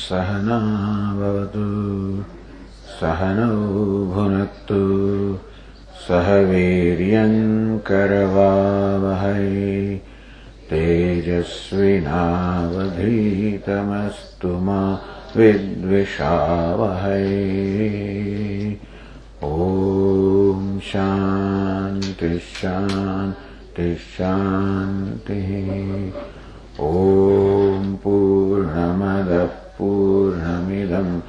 सहना भवतु सहनौ भुनक्तु सह वीर्यं करवावहै तेजस्विनावधीतमस्तु मा विद्विषावहै। ॐ शान्तिः ॐ पूर्णमदः पूर्णमिदम्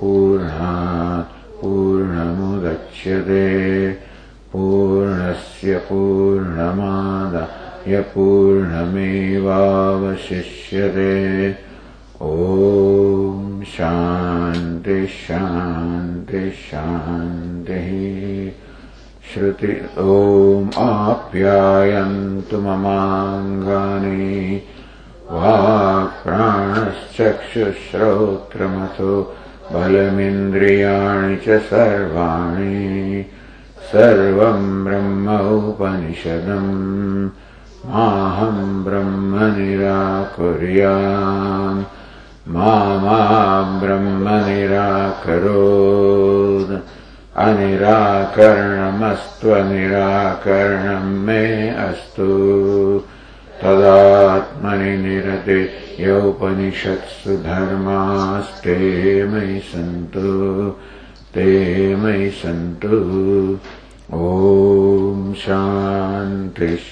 पूर्णात् पूर्णमुदच्यते। पूर्णस्य पूर्णमादाय पूर्णमेवावशिष्यते। ॐ शान्तिः शान्तिः शान्तिः। श्रुति ॐ आप्यायन्तु ममाङ्गानि। वाक्प्राणश्चक्षुश्रोत्रमथो बलमिन्द्रियाणि च सर्वाणि सर्वम् ब्रह्म उपनिषदम् माहम् ब्रह्म निराकुर्याम् मा ब्रह्म निराकरोत्। अनिराकरणमस्त्वनिराकरणम् मे अस्तु। तदात्मनि निरते योपनिषत्सु धर्मास्ते मयि सन्तु ते मयि सन्तु। ॐ शान्तिः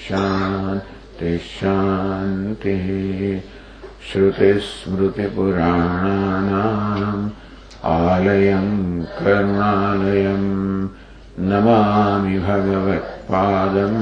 श्रुतिस्मृतिपुराणानाम् आलयम् करुणालयम् नमामि भगवत्पादम्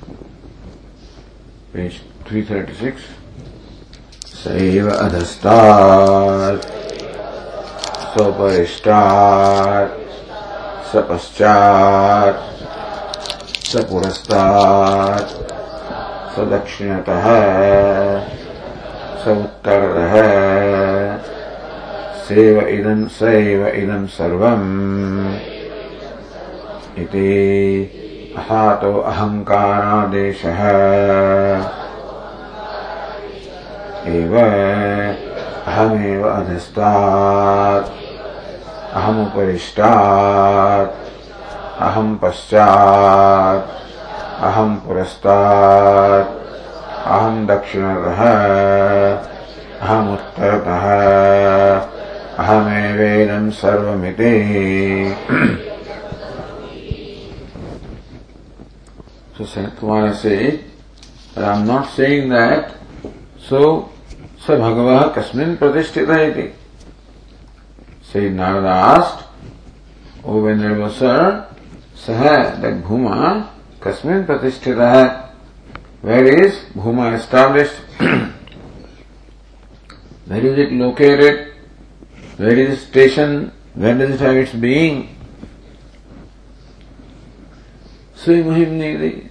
पेज 336 सैव अधस्तात् स्वपरिष्टात् सपश्चात्। सपुरस्तात्। सदक्षिणतः। स उत्तरः सेव इदं सैव सर्वम्। इति। अथातो अहङ्कारादेशः एव अहमेव अधस्तात्। अहमुपरिष्टात्। अहम् पश्चात्। अहम् पुरस्तात्। अहम् दक्षिणतः। अहमुत्तरतः। अहमेवेदम् सर्वमिति। So Sanatkumara says, I'm not saying that, so sa bhagavah kasmin pratishtita iti. Say Narada asked, O Venerable Sir, Saha, that Bhuma, kasmin pratishtita Where is Bhuma established? Where is it located? Where is the station? Where does it have its being? Sui Mahimni,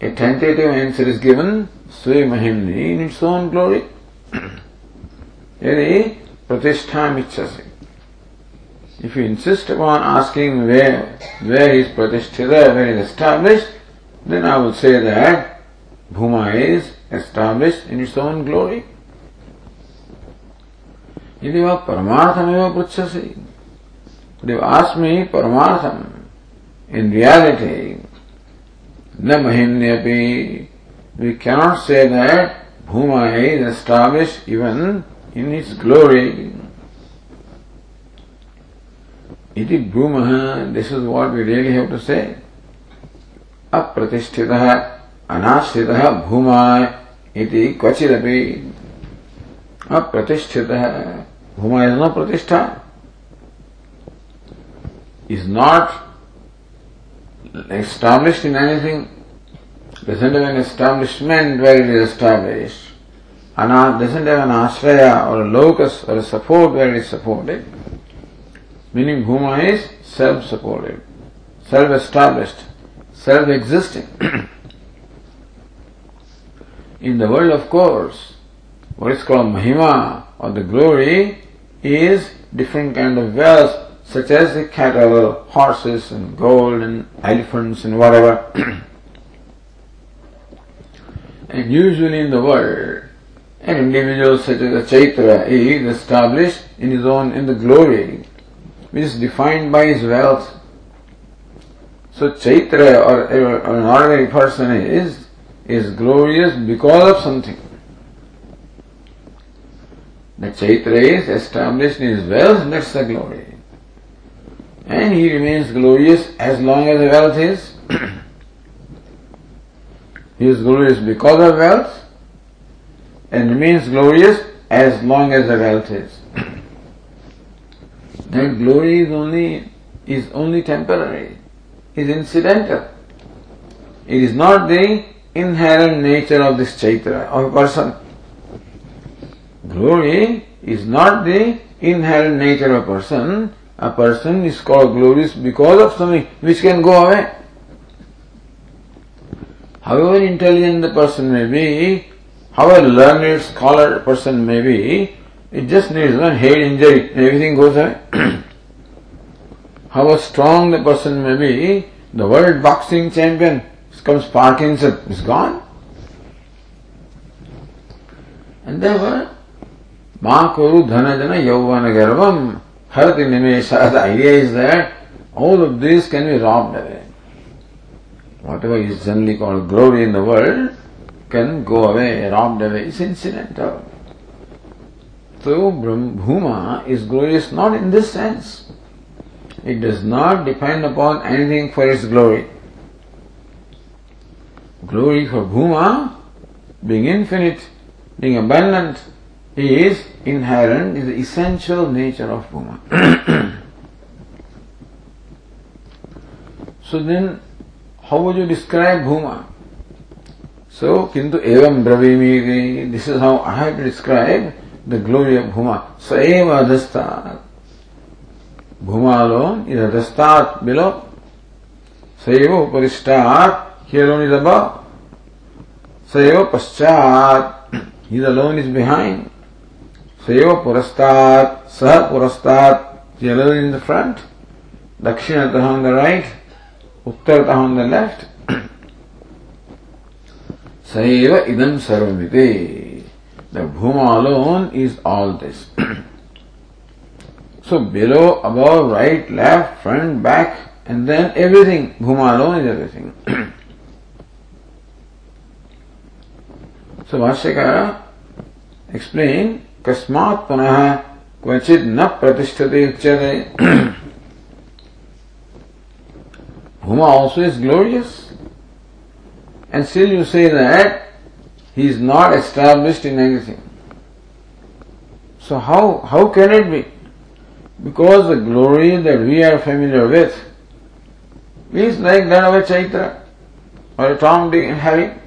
a tentative answer is given, Sui Mahimni in its own glory. Yadi Pratistham Ichasi. If you insist upon asking where, where is Pratishtita, where is established, then I will say that Bhuma is established in its own glory. यदि वह परमार्थमेव पृच्छसि यदि ask me परमार्थम in reality na. We cannot say that Bhuma is established even in its glory. It is Bhumaha, this is what we really have to say. Apratishthitaha anashthitaha Bhuma iti kvachidapi. Apratishthitaha. Bhuma is no pratishta. Is not established in anything. Doesn't have an establishment where it is established. Ana doesn't have an ashraya or a locus or a support where it is supported. Meaning Bhuma is self-supported, self-established, self-existing. In the world, of course, what is called Mahima or the glory is different kind of wealth such as the cattle, horses and gold and elephants and whatever. and usually in the world, an individual such as a Chaitra is established in his own, in the glory which is defined by his wealth. So Chaitra or, or an ordinary person is is glorious because of something. The Chaitra is established in his wealth, that's the glory. And he remains glorious as long as the wealth is. he is glorious because of wealth and remains glorious as long as the wealth is that glory is only is only temporary, is incidental. It is not the inherent nature of this chaitra of person. Glory is not the inherent nature of person. A person is called glorious because of something which can go away. However intelligent the person may be, however learned scholar person may be, it just needs one head injury and everything goes away. however strong the person may be, the world boxing champion comes Parkinson, is gone. And therefore, Makuru Dhanajana Yauvana Garvam Harati Nimesha, the idea is that all of this can be robbed away. Whatever is generally called glory in the world can go away, robbed away. It's incidental. So Bhuma is glorious not in this sense. It does not depend upon anything for its glory. Glory for Bhuma, being infinite, being abundant, is inherent, is the essential nature of Bhuma. so then, how would you describe Bhuma? So, kintu evam bravimi, this is how I have to describe the glory of Bhuma. Saeva adhastat. Bhuma alone is adhastat below. Saeva uparishtat, he alone is above. Saeva paschat, he alone is behind. Saeva purastat, sah purastat, is in the front. Dakshinatah on the right, Uttartah on the left. Saeva idam sarvamiti. The Bhuma alone is all this. so below, above, right, left, front, back, and then everything. Bhuma alone is everything. so Bhashyakara explain Punaha Kvachit Na Pratishtati Uchyate Bhuma also is glorious. And still you say that he is not established in anything. So how, how can it be? Because the glory that we are familiar with is like that of a Chaitra or a Tom, Dick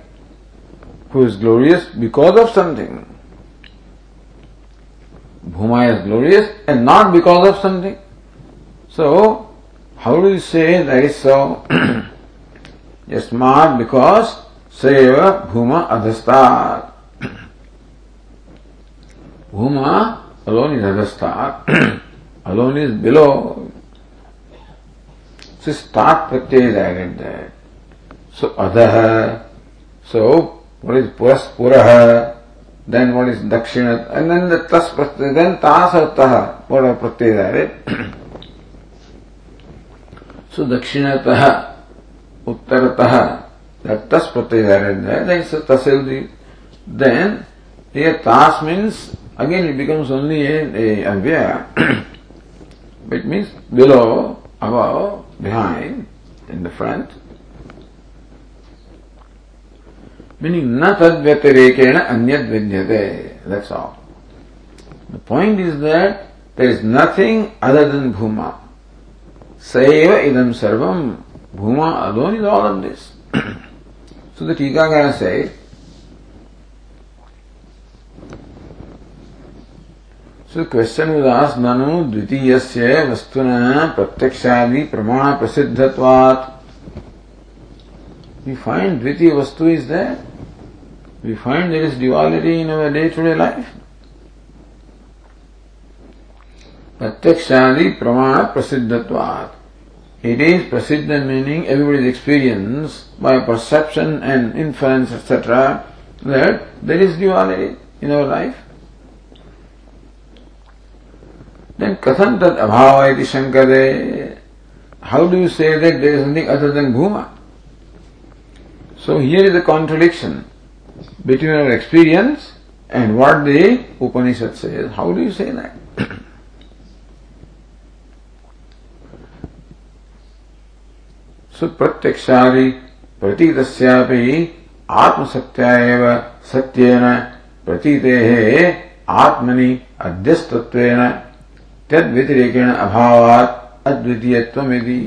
who is glorious because of something. Bhuma is glorious and not because of something. So, how do you say that is so? Mark because Seva Bhuma Adhastat. Bhuma alone is Adhastat. alone is below. So start pratyay is added there. So Adha. So what is Puras Puraha? Then what is Dakshina? And then the Tas pratyay. Then Tas or Taha. What are pratyay is so Dakshinataha. Uttarataha. That tas pratyay there, then a tasildi. Then, here tas means, again it becomes only a, a avya. It means below, above, behind, in the front. Meaning, na tad vyatirekena anyad vidyate. That's all. The point is that there is nothing other than Bhuma. Saiva idam sarvam. Bhuma alone is all of this. so the Tikakara says, So question was asked, Nanu dvitiyasya vastuna pratyakshadi pramana prasiddhatvat. We find dvitiya vastu is there. We find there is duality in our day-to-day life. Pratyakshadi pramana prasiddhatvat. It is prasiddha meaning everybody's experience by perception and inference, etc. that there is duality in our life. Then katham tad abhava iti shankare. How do you say that there is nothing other than bhuma? So here is a contradiction between our experience and what the Upanishad says. How do you say that? pratyakshari प्रतीतस्यापि आत्मसत्या एव सत्येन प्रतीतेः आत्मनि अध्यस्तत्वेन तद व्यतिरेकेण अभावात अद्वितीयत्वमिति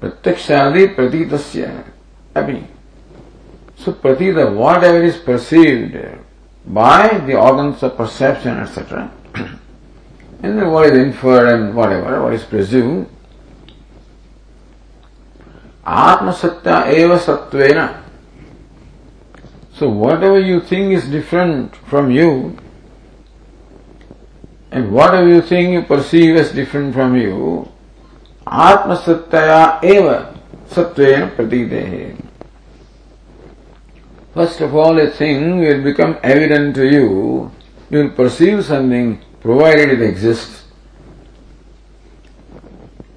प्रत्यक्षादि प्रतीतस्य अपि so pratita whatever is perceived by the organs of perception etc and then what is inferred and whatever what is presumed atmasatya eva satvena so whatever you think is different from you and whatever you think you perceive as different from you, Satyaya eva Satvena Pratitehe. First of all, a thing will become evident to you. You will perceive something provided it exists.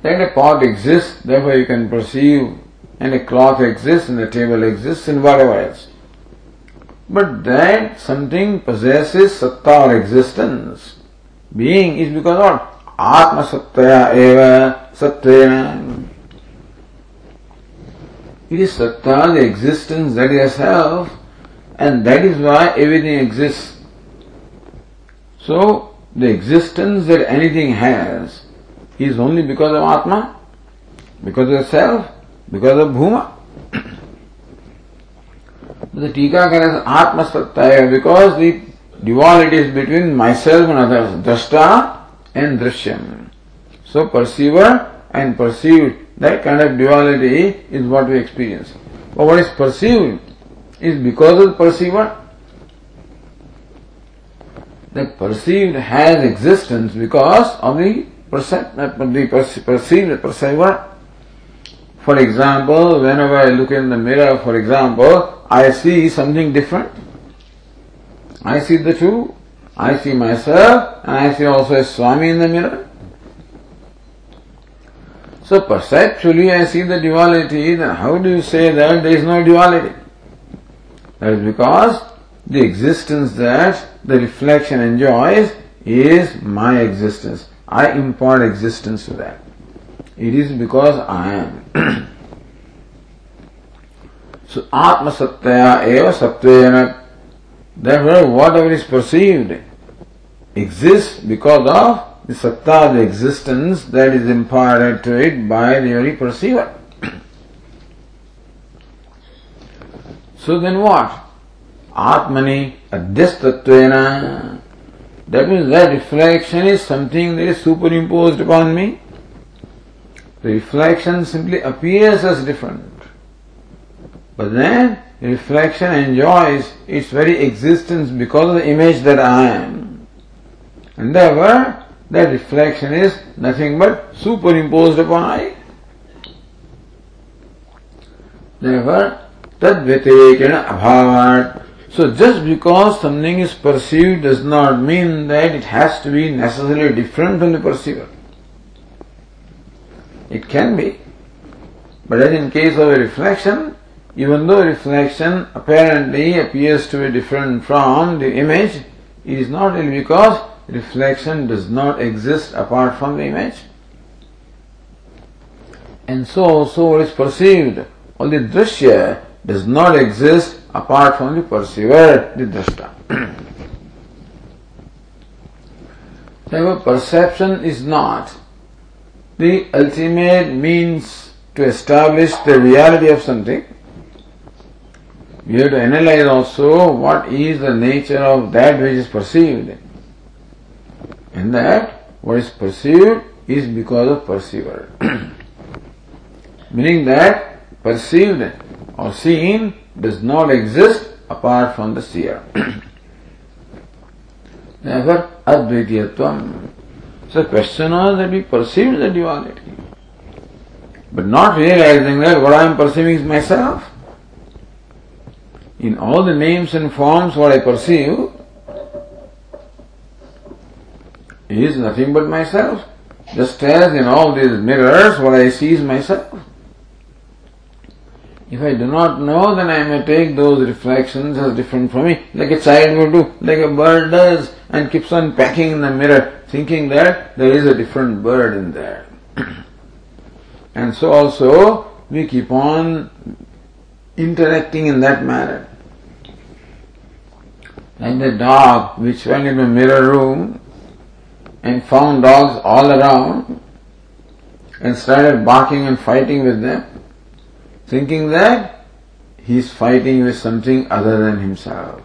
Then a pot exists, therefore you can perceive, and a cloth exists, and a table exists, and whatever else. But that something possesses satta or existence being is because what? Atma Sattaya eva Sattena. It is Satta, the existence, that is self, and that is why everything exists. So, the existence that anything has is only because of Atma, because of self, because of Bhuma. the Tikakara is Atma Sattaya because the duality is between myself and others, drashta and drishyam. So perceiver and perceived, that kind of duality is what we experience. But what is perceived is because of the perceiver. The perceived has existence because of the, percep- the perceived perceiver. For example, whenever I look in the mirror, for example, I see something different. I see the two. I see myself and I see also a Swami in the mirror. So perceptually I see the duality, then how do you say that there is no duality? That is because the existence that the reflection enjoys is my existence. I impart existence to that. It is because I am. so Atma Satyaya eva Satvena Therefore, whatever is perceived exists because of the satta, the existence that is imparted to it by the very perceiver. so then what? Atmani adhyastatvena. That means that reflection is something that is superimposed upon me. The reflection simply appears as different. But then reflection enjoys its very existence because of the image that I am. And therefore, that reflection is nothing but superimposed upon I. Therefore, tad vyatirekena abhavat. So just because something is perceived does not mean that it has to be necessarily different from the perceiver. It can be. But as in case of a reflection, even though reflection apparently appears to be different from the image, it is not really because reflection does not exist apart from the image. And so also is perceived, the drishya does not exist apart from the perceiver, the drashta. Therefore, perception is not the ultimate means to establish the reality of something. We have to analyze also what is the nature of that which is perceived. And that what is perceived is because of perceiver. Meaning that perceived or seen does not exist apart from the seer. Therefore, Advaitiyatvam. So the question was that we perceive the duality, but not realizing that what I am perceiving is myself. In all the names and forms, what I perceive is nothing but myself. Just as in all these mirrors, what I see is myself. If I do not know, then I may take those reflections as different from me, like a child would do, like a bird does, and keeps on pecking in the mirror, thinking that there is a different bird in there. and so also, we keep on interacting in that manner. Like the dog which went in the mirror room and found dogs all around and started barking and fighting with them thinking that he is fighting with something other than himself.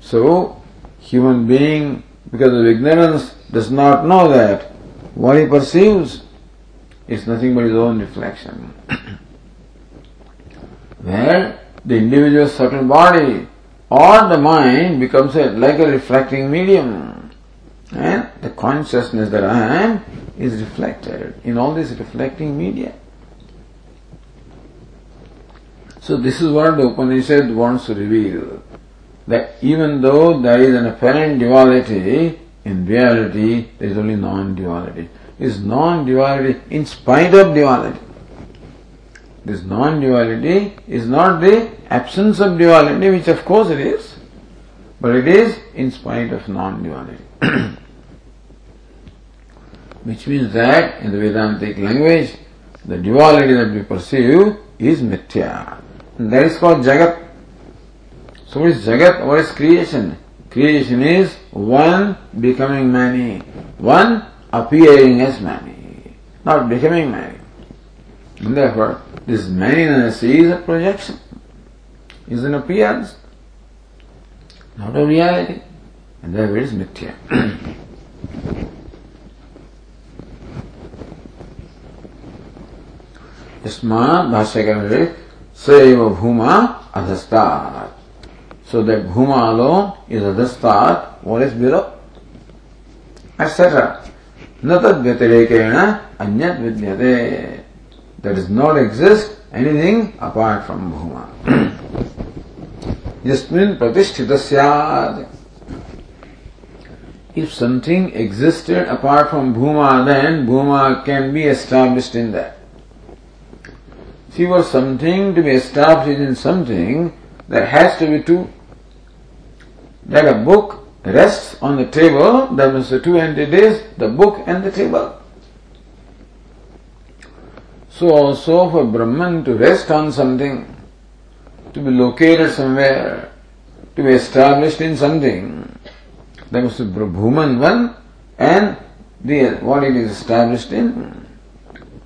So, human being, because of ignorance, does not know that what he perceives is nothing but his own reflection. Where the individual subtle body or the mind becomes a, like a reflecting medium. And the consciousness that I am is reflected in all this reflecting media. So this is what the Upanishad wants to reveal. That even though there is an apparent duality, in reality there is only non-duality. Is non-duality in spite of duality. This non-duality is not the absence of duality, which of course it is, but it is in spite of non-duality. which means that in the Vedantic language, the duality that we perceive is mithya. That is called Jagat. So what is Jagat? What is creation? Creation is one becoming many, one appearing as many, not becoming many. And therefore, this manyness is a projection, is an appearance, not a reality. And therefore it is mithya. Isma Bhashyakara सैव भूमा Adhastat. So that bhuma low is Adhastat, what is below etc. न तद व्यतिरेकेण अन्य विद्यते that is not exist anything apart from bhuma यस्मिन प्रतिष्ठित स्याद if something existed apart from bhuma then bhuma can be established in that See, for something to be established in something, there has to be two. Like a book rests on the table, there must be two entities, the book and the table. So also for Brahman to rest on something, to be located somewhere, to be established in something, there must be Brahman one and the what it is established in.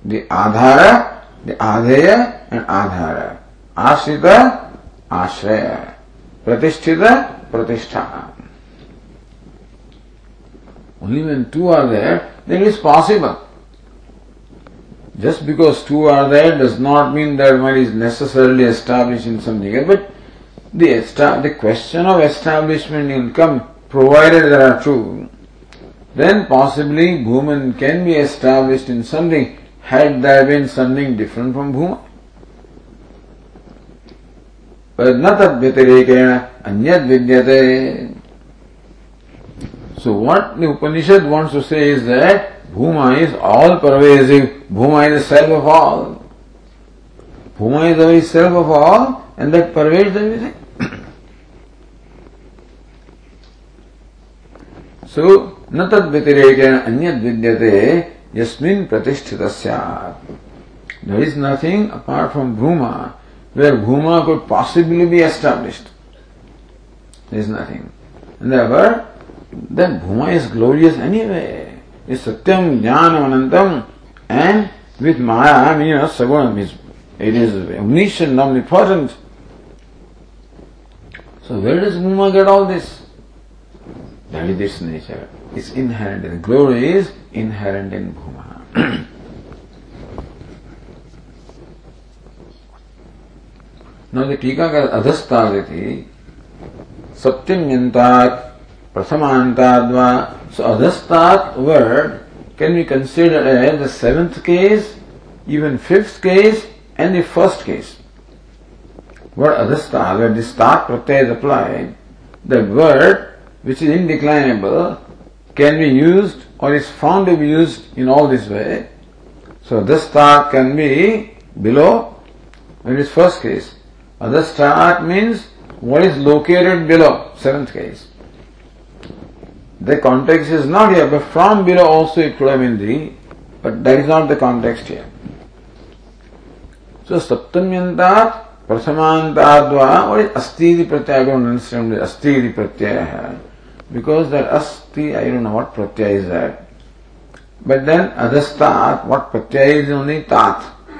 The Adhara the Adheya and Adhara. Ashrita, Ashraya. Pratisthita, Pratishtha. Only when two are there, then it is possible. Just because two are there does not mean that one is necessarily established in something else. But the, the question of establishment will come provided there are two. Then possibly Bhuman can be established in something had there been something different from Bhuma? But not Anyad Vidyate. So what the Upanishad wants to say is that Bhuma is all pervasive, Bhuma is the self of all. Bhuma is the self of all and that pervades everything. So, न तद व्यतिरेकेण अन्यद विद्यते Yasmin Pratishthita Syat. There is nothing apart from Bhuma where Bhuma could possibly be established. There is nothing. And therefore, that Bhuma is glorious anyway. It's Satyam, Jnanam, Anantam, and with Maya, I mean, you know, Sagunam is, it is omniscient, omnipotent. So where does Bhuma get all this? That is uh, its nature. It's inherent in glory is inherent in Bhuma. now the Tika adhastaditi satyamyantat prathamantadva. So adhastat word can be considered as the seventh case, even fifth case, and the first case. Word adhastat, where the start pratyay is applied, the word which is indeclinable can be used or is found to be used in all this way. So this star can be below in its first case. Other star means what is located below, seventh case. The context is not here, but from below also it could have been the, but that is not the context here. So what is Asti Pratyaya? I don't understand Pratyaya. Because that asti, I don't know what pratyaya is that. But then adhastat, what pratyaya is only tat.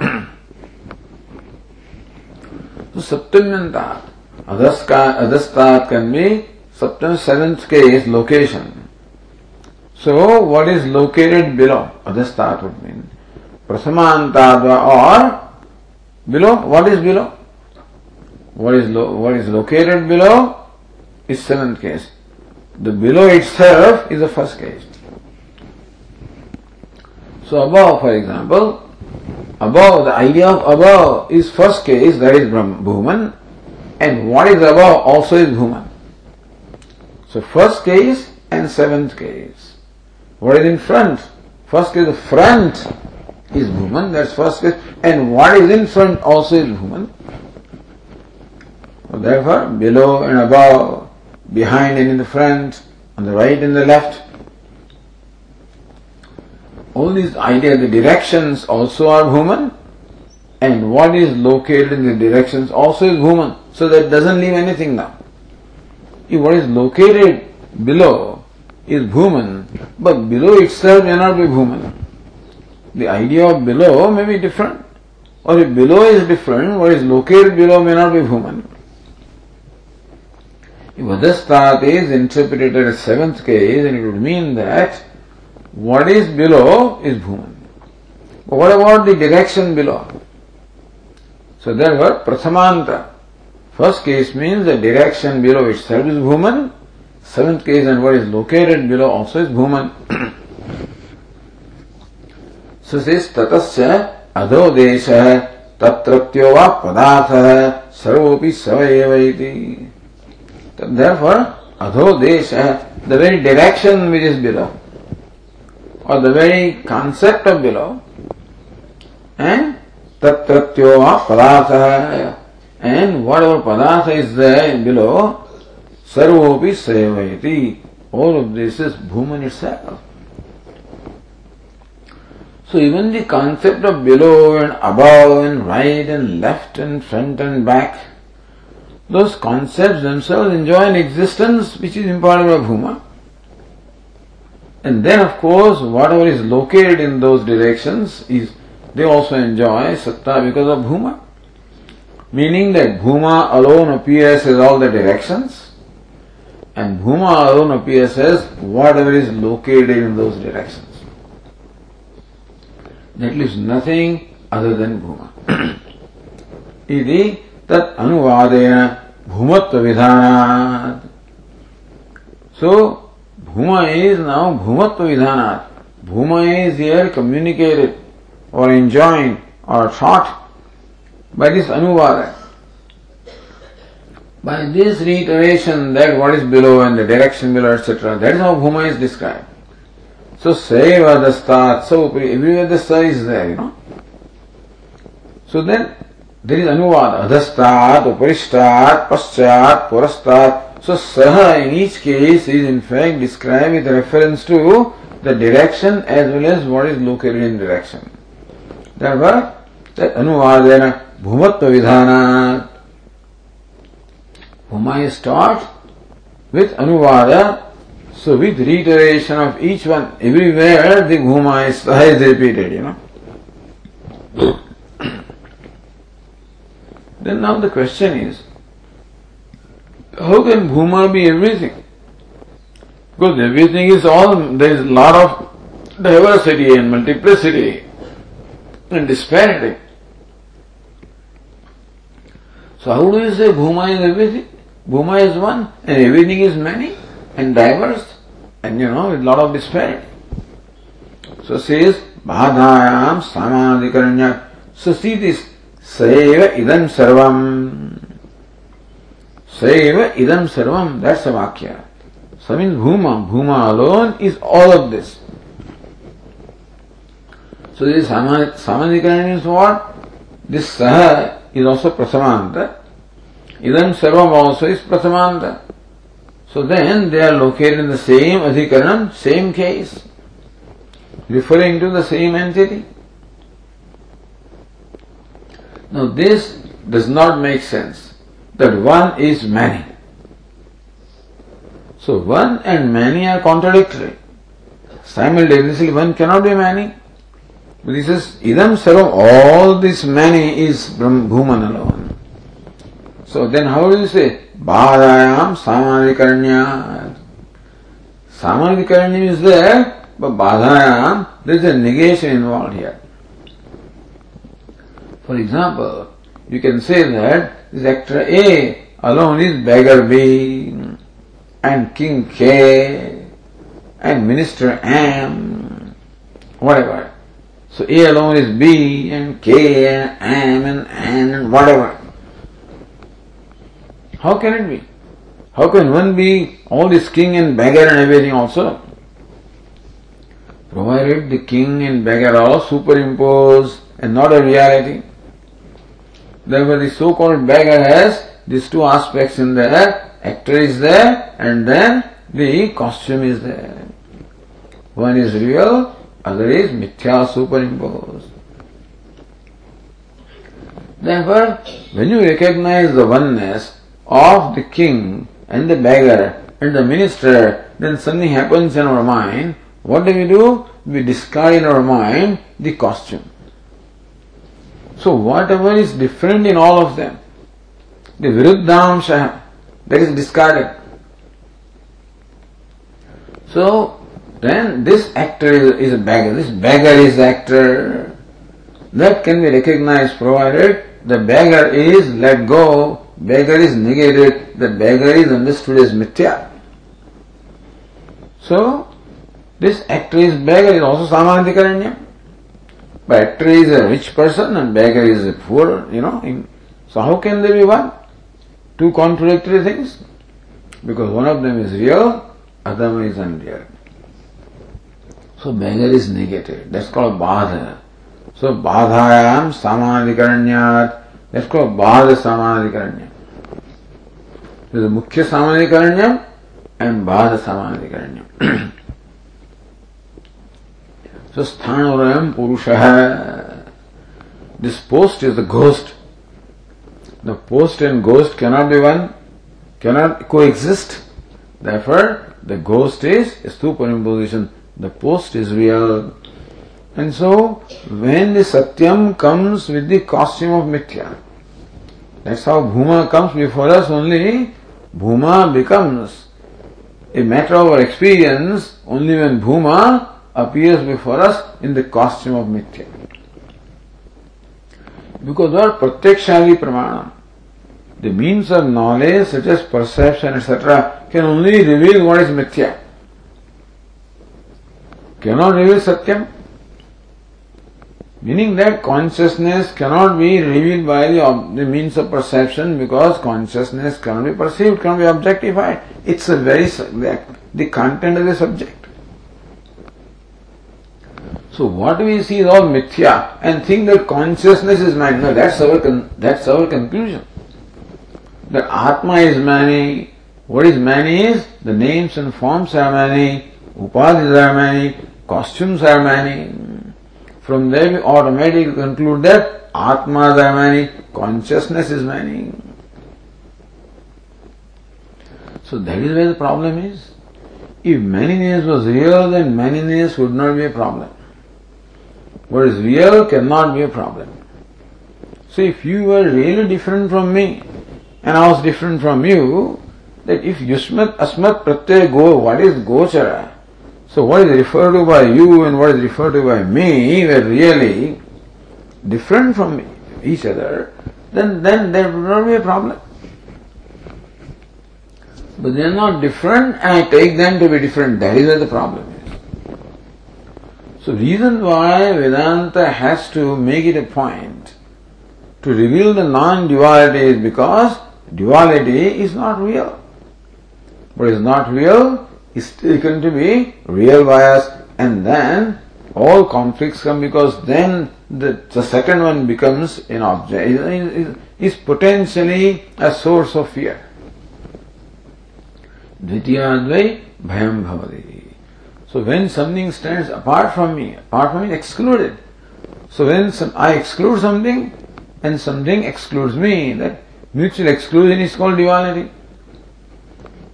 so saptam tat. Adhastat can be saptam seventh case location. So what is located below? Adhastat would mean. Prathamantadva or below, what is below? What is, lo- what is located below is seventh case. The below itself is the first case. So above, for example, above, the idea of above is first case, that is Bhuman, and what is above also is Bhuman. So first case and seventh case. What is in front? First case, the front is Bhuman, that's first case, and what is in front also is Bhuman. So therefore, below and above behind and in the front, on the right and the left. All these ideas, the directions also are Bhuman, and what is located in the directions also is Bhuman. So that doesn't leave anything now. If what is located below is Bhuman, but below itself may not be Bhuman. The idea of below may be different. Or if below is different, what is located below may not be Bhuman. If Adhastat is interpreted as seventh case, then it would mean that what is below is Bhuman. But what about the direction below? So there were Prathamanta. First case means the direction below itself is Bhuman. Seventh case and what is located below also is Bhuman. so says Tatasya Adho Desha Tatratyo Va Padatha Sarvopi Savayevaiti. Therefore, adho desha, the very direction which is below, or the very concept of below, and tatratyo padatha, and whatever padatha is there below, sarvopi sevayati. All of this is Bhuman itself. So even the concept of below and above and right and left and front and back, those concepts themselves enjoy an existence which is imparted by Bhuma. And then, of course, whatever is located in those directions is they also enjoy satta because of Bhuma. Meaning that Bhuma alone appears as all the directions, and Bhuma alone appears as whatever is located in those directions. That leaves nothing other than Bhuma. tat anuvadena bhumatva vidhanat. So, bhuma is now bhumatva vidhanat. Bhuma is here communicated or enjoined or taught by this anuvada. By this reiteration that what is below and the direction below, etc., that is how bhuma is described. So, seva the stat, so everywhere the sa is there, you know. So then, there is अनुवाद अधस्तात उपरिष्टात पश्चात पुरस्तात so सह in each case is in fact describe with reference to the direction as well as what is located in direction that that अनुवाद भूमत्व विधान bhuma is start with अनुवाद so with reiteration of each one everywhere bhuma is repeated you know then now the question is, how can Bhuma be everything? Because everything is all, there is a lot of diversity and multiplicity and disparity. So how do you say Bhuma is everything? Bhuma is one and everything is many and diverse and you know with lot of disparity. So says Bhadayam Samadhikaranya. So see this Saiva idam sarvam. Saiva idam sarvam. That's a Vakya. So means Bhuma. Bhuma alone is all of this. So this Samadhikaranya is what? This Saha is also Prathamanta. Idam Sarvam also is Prathamanta. So then they are located in the same Adhikaranam, same case, referring to the same entity. Now this does not make sense that one is many. So one and many are contradictory. Simultaneously one cannot be many. This is idam sarvam, all this many is from Bhuman alone. So then how do you say Bhadayam Samadhikaranya? Samadhikaranya is there, but Bhadayam, there is a negation involved here. For example, you can say that this actor A alone is beggar B, and king K, and minister M, whatever. So A alone is B, and K, and M, and N, and whatever. How can it be? How can one be all this king and beggar and everything also? Provided the king and beggar are superimposed and not a reality. Therefore, the so called beggar has these two aspects in there actor is there and then the costume is there. One is real, other is mithya superimposed. Therefore, when you recognize the oneness, of the king and the beggar and the minister, then something happens in our mind. What do we do? We discard in our mind the costume. So whatever is different in all of them, the viruddhamsha, that is discarded. So then this actor is, is a beggar, this beggar is the actor. That can be recognized provided the beggar is let go beggar is negated, the beggar is understood as mithya. So, this actor is beggar is also samadhikaranya. But actor is a rich person and beggar is a poor, you know. So how can they be one? Two contradictory things? Because one of them is real, other one is unreal. So beggar is negative. That's called badha. So badhayam samadhikaranyat. That's called badha samadhikaranya. There's a Mukhya Samadhikaranyam and Bhada Samadhikaranyam. so Sthanurayam Purusha. This post is the ghost. The post and ghost cannot be one, cannot coexist. Therefore, the ghost is a superimposition. The post is real. And so, when the Satyam comes with the costume of Mithya, that's how Bhuma comes before us only Bhuma becomes a matter of our experience only when Bhuma appears before us in the costume of Mithya. Because our Pratyakshadi Pramana, the means of knowledge such as perception etc. can only reveal what is Mithya. Cannot reveal Satyam. Meaning that consciousness cannot be revealed by the, the means of perception because consciousness cannot be perceived, cannot be objectified. It's a very, the content of the subject. So what we see is all mithya and think that consciousness is many. No, that's our, that's our conclusion. That Atma is many What is many is the names and forms are many, upadhis are many, costumes are many. From there we automatically conclude that atmas are many, consciousness is many. So that is where the problem is. If manyness was real, then manyness would not be a problem. What is real cannot be a problem. So if you were really different from me, and I was different from you, that if Yusmat Asmat Pratyay Go, what is Gochara? So what is referred to by you and what is referred to by me were really different from each other, then, then there would not be a problem. But they are not different and I take them to be different. That is the problem. So reason why Vedanta has to make it a point to reveal the non-duality is because duality is not real. What is not real is taken to be real by us, and then all conflicts come because then the, the second one becomes an object, is, is potentially a source of fear. Dvitiyadvai bhayam bhavati. So when something stands apart from me, apart from me, excluded. So when some, I exclude something and something excludes me, that mutual exclusion is called duality.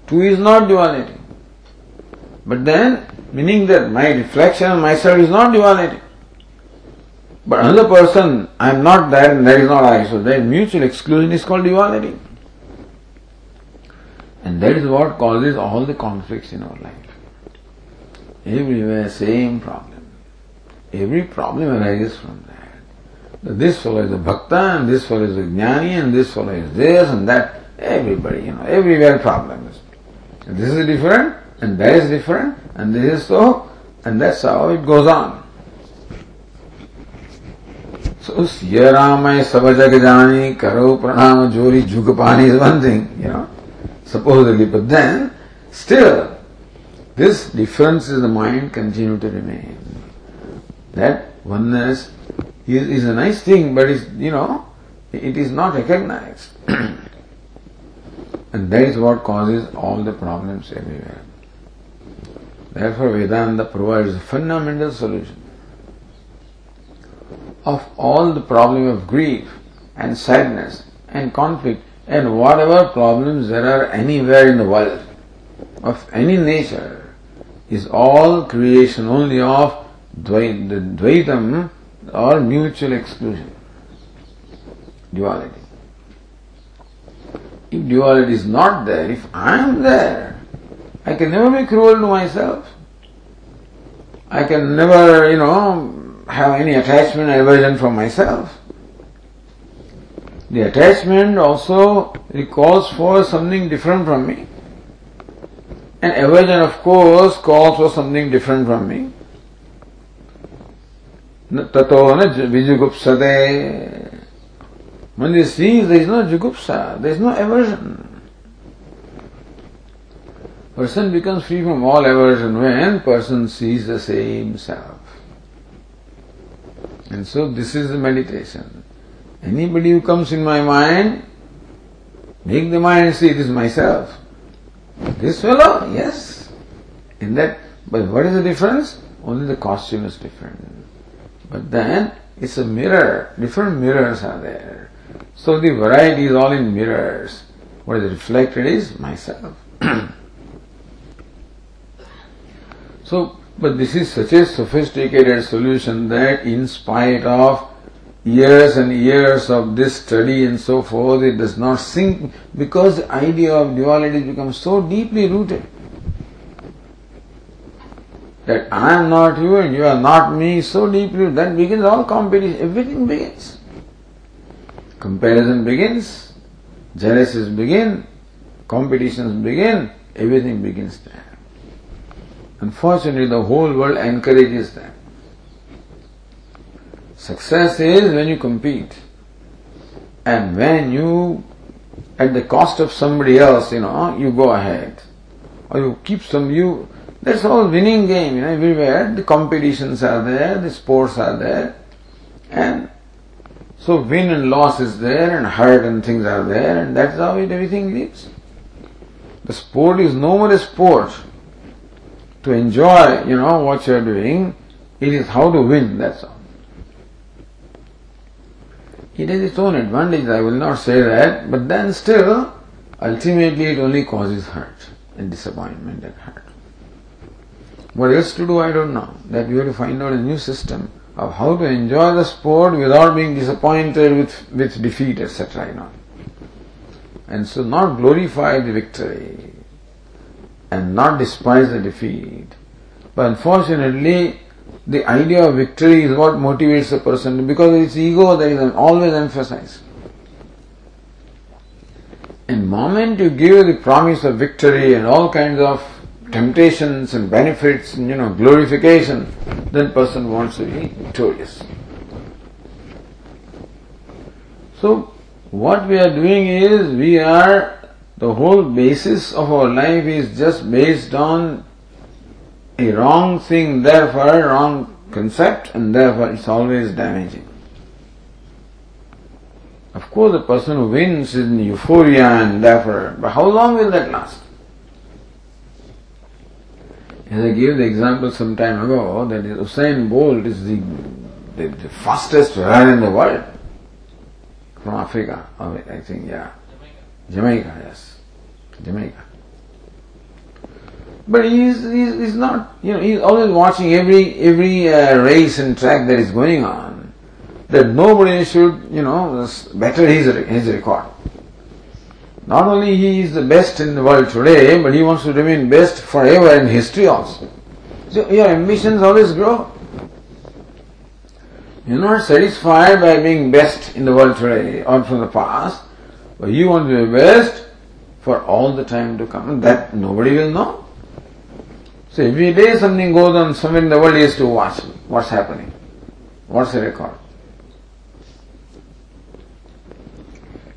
Two is not duality. But then, meaning that my reflection on myself is not duality. But another person, I am not that and that is not I. So that mutual exclusion is called duality. And that is what causes all the conflicts in our life. Everywhere, same problem. Every problem arises from that. This fellow is a bhakta, and this fellow is a jnani, and this fellow is this and that. Everybody, you know, everywhere problems. This is different, and that is different, and this is so, and that's how it goes on. So, Siya Ramay Sabajag Jani Karo Pranam Jori Jugapani is one thing, you know, supposedly, but then, still, this difference in the mind continue to remain. That oneness is, is a nice thing, but it's, you know, it is not recognized. And that is what causes all the problems everywhere. Therefore, Vedanta provides a fundamental solution of all the problem of grief and sadness and conflict and whatever problems there are anywhere in the world of any nature is all creation only of the Dvaitam or mutual exclusion, duality. If duality is not there, if I am there, I can never be cruel to myself. I can never, you know, have any attachment or aversion for myself. The attachment also calls for something different from me. And aversion, of course, calls for something different from me. Tato na when they see, there is no jugupsa, there is no aversion. Person becomes free from all aversion when person sees the same self. And so this is the meditation. Anybody who comes in my mind, make the mind see this myself. This fellow, yes. In that, but what is the difference? Only the costume is different. But then it's a mirror. Different mirrors are there. So the variety is all in mirrors. What is reflected is myself. so, but this is such a sophisticated solution that in spite of years and years of this study and so forth, it does not sink because the idea of duality becomes so deeply rooted that I am not you and you are not me, so deeply, that begins all competition, everything begins. Comparison begins, jealousies begin, competitions begin, everything begins there. Unfortunately, the whole world encourages that. Success is when you compete. And when you, at the cost of somebody else, you know, you go ahead. Or you keep some, you, that's all winning game, you know, everywhere. The competitions are there, the sports are there. And so win and loss is there and hurt and things are there and that's how it, everything lives. The sport is no more a sport. To enjoy, you know, what you are doing, it is how to win, that's all. It has its own advantages, I will not say that, but then still, ultimately it only causes hurt and disappointment and hurt. What else to do, I don't know. That we have to find out a new system of how to enjoy the sport without being disappointed with, with defeat, etc. You know. And so not glorify the victory and not despise the defeat. But unfortunately, the idea of victory is what motivates a person because it's ego that is always emphasized. And moment you give the promise of victory and all kinds of temptations and benefits and you know glorification, then person wants to be victorious. So what we are doing is we are the whole basis of our life is just based on a wrong thing, therefore wrong concept, and therefore it's always damaging. Of course, the person who wins is in euphoria and therefore, but how long will that last? As I gave the example some time ago, that Usain Bolt is the, the, the fastest runner in the world from Africa, I think, yeah. Jamaica, Jamaica yes. Jamaica. But he's, he's, he's not, you know, he's always watching every, every uh, race and track that is going on. That nobody should, you know, better his, his record. Not only he is the best in the world today, but he wants to remain best forever in history also. So your ambitions always grow. You're not satisfied by being best in the world today or from the past, but you want to be best for all the time to come. That nobody will know. So every day something goes on somewhere in the world is to watch what's happening. What's the record?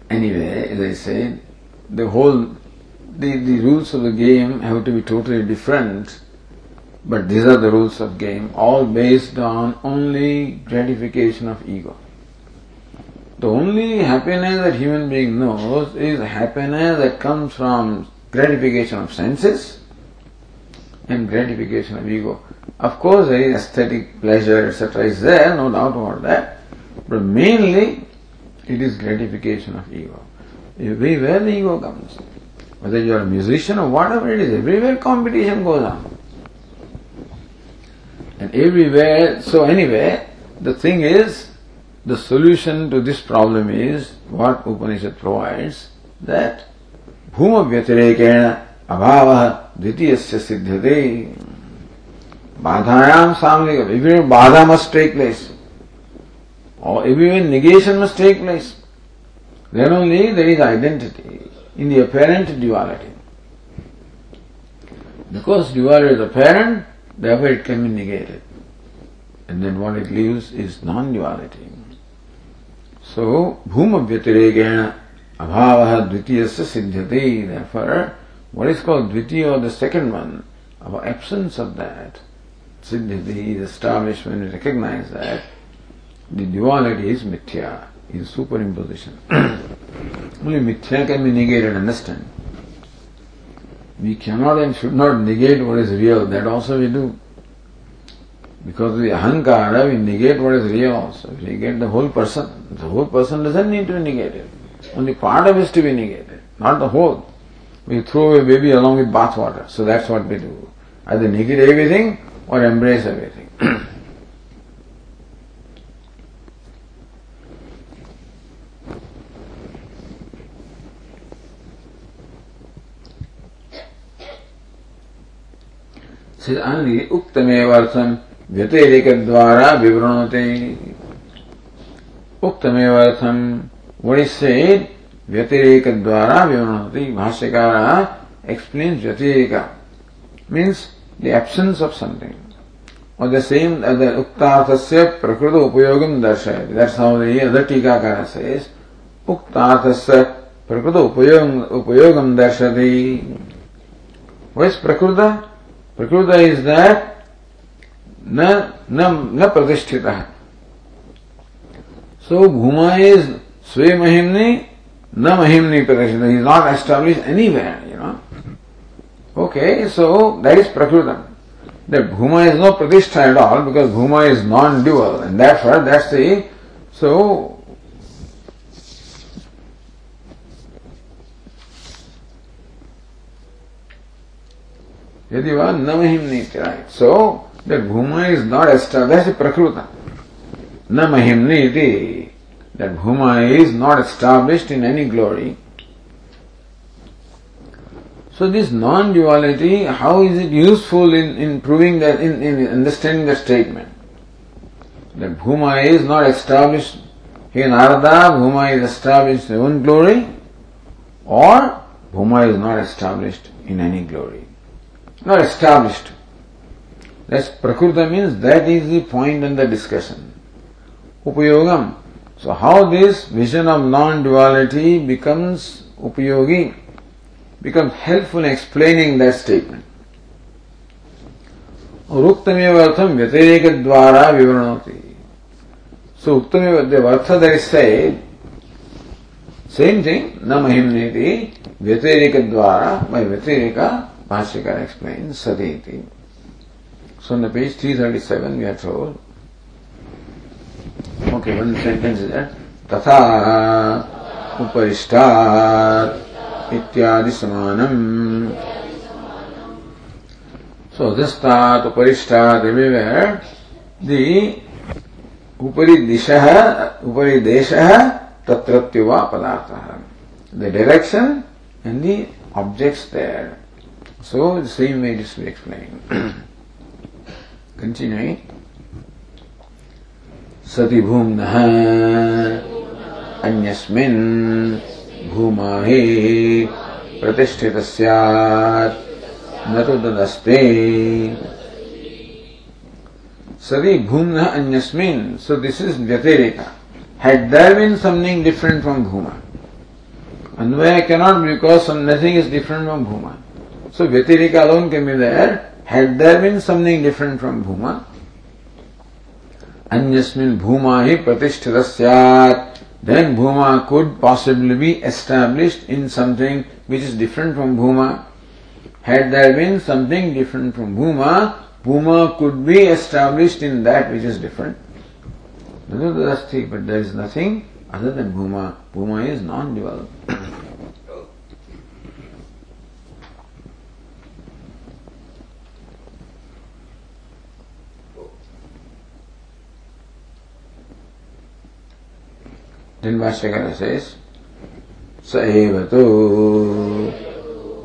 Anyway, as I said, the whole the, the rules of the game have to be totally different. But these are the rules of game, all based on only gratification of ego. The only happiness that human being knows is happiness that comes from gratification of senses and gratification of ego. Of course, there is aesthetic pleasure, etc., is there, no doubt about that. But mainly, it is gratification of ego. Everywhere the ego comes. Whether you are a musician or whatever it is, everywhere competition goes on. And everywhere, so anyway, the thing is, the solution to this problem is what Upanishad provides that bhuma अभाव द्वितीय से सिद्ध्यते बाधायाम सामने even badha must take place or even negation must take place then only there is identity in the apparent duality because duality is apparent, therefore it can be negated. And then what it leaves is non-duality. So, bhuma vyatiregena abhavaha dvitiyasya siddhyate, therefore what is called Dvitiya, the second one, our absence of that, Siddhiti is established when we recognize that the duality is mithya, is superimposition. Only mithya can be negated, understand? We cannot and should not negate what is real, that also we do. Because of the ahankara, we negate what is real also. We negate the whole person. The whole person doesn't need to be negated. Only part of it is to be negated, not the whole. We throw away baby along with bathwater. So that's what we do. Either negate everything or embrace everything. सिद्धांति उक्तमेवर्थम व्यतिरिक द्वारा विवृणते is said व्यतिरेक द्वारा भाष्यकार vyatireka means the absence of something or the same as the uktarthasya prakrita upayogam darshayati that's how the other tikakara says uktarthasya prakrita upayogam upayogam darshati what is prakrita prakrita is that न न न प्रतिष्ठित so bhuma is sway mahimni Na Mahimni Prakashita is not established anywhere, you know. Okay, so that is Prakrutam. The Bhuma is no Pratishtha at all because Bhuma is non-dual and therefore that's the, so यदि वह न महिमनी right so the bhuma is not established that's prakruta न महिमनी iti that bhuma is not established in any glory so this non-duality how is it useful in, in proving that in, in understanding the statement that bhuma is not established in Arada, bhuma is established in one glory or bhuma is not established in any glory not established. That's Prakruta means that is the point in the discussion. Upayogam. So how this vision of non-duality becomes upayogi, becomes helpful in explaining that statement. और उक्तमेव अर्थम व्यतिरेक द्वारा विवरणोति सो उक्तमेव the earth that is said same thing न महिमनेति व्यतिरेक द्वारा by व्यतिरेका Bhashyakar explains Saditi. So on the page 337 we are told, one sentence is there, तथा उपरिष्टात् इत्यादि समानम् this tat uparistat everywhere the upari disha upari desha tatratyuva padartha the direction and the objects there So the same way this will explain. Continuing. सति भूम्नः अन्यस्मिन् भूमाहे प्रतिष्ठित स्यात् न तो तदस्ते सति भूम्नः अन्यस्मिन् so this is व्यतिरेका had there been something different from bhuma anvaya cannot because nothing is different from bhuma So Vyatirika alone can be there. Had there been something different from Bhuma, Anyasmin Bhuma hi pratishtita syat, then Bhuma could possibly be established in something which is different from Bhuma. Had there been something different from Bhuma, Bhuma could be established in that which is different. But there is nothing other than Bhuma. Bhuma is non-dual. in Bhashyakara says, Saiva tu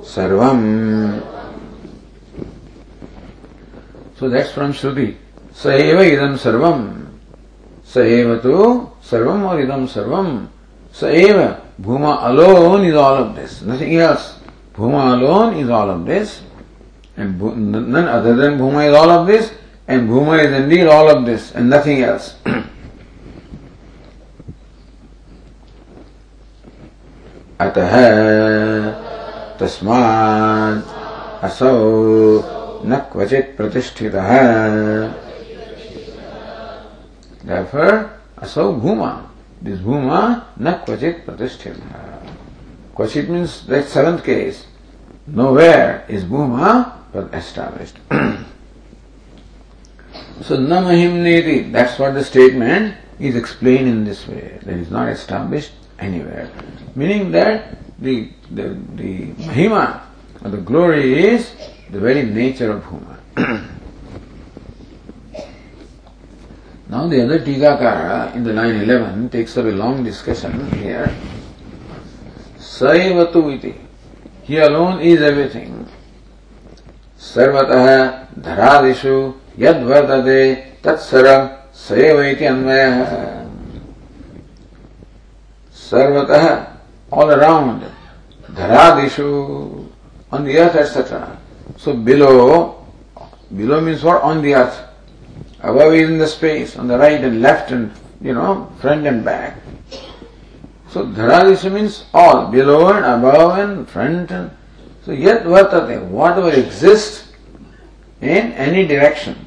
sarvam. So that's from Shruti. Saiva idam sarvam. Saiva tu sarvam or idam sarvam. Saiva, Bhuma alone is all of this, nothing else. Bhuma alone is all of this, and Bh- none other than Bhuma is all of this, and Bhuma is indeed all of this, and nothing else. अतः तस्मात् असौ न क्वचित् प्रतिष्ठितः Therefore, asau bhuma. This bhuma na kvachit pratishtita. Kvachit means that seventh case. Nowhere is bhuma established. so namahimneti, that's what the statement is explained in this way. That is not established anywhere. Meaning that the, the, the mahima or the glory is the very nature of Bhuma. now the other Tikakara in the line 11 takes up a long discussion here. Saivatu iti. He alone is everything. सर्वतः धरादिषु यद्वर्तते तत्सर्वं स एव sarvatah, all around, dharadishu, on the earth, etc. So below, below means what? On the earth. Above is in the space, on the right and left and, you know, front and back. So dharadishu means all, below and above and front and, so yet vartate, whatever exists in any direction.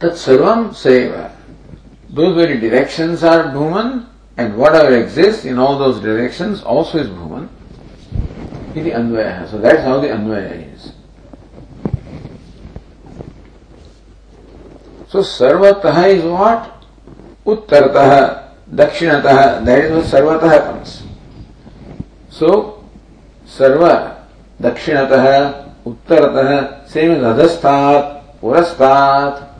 Tat sarvam seva. Those very directions are Bhuman, and whatever exists in all those directions also is Bhuman. iti anvaya. So that's how the anvaya is. So sarvatah is what? Uttartah, dakshinatah, that is what sarvatah comes. So sarva, dakshinatah, uttartah, same as adhastat, purastat.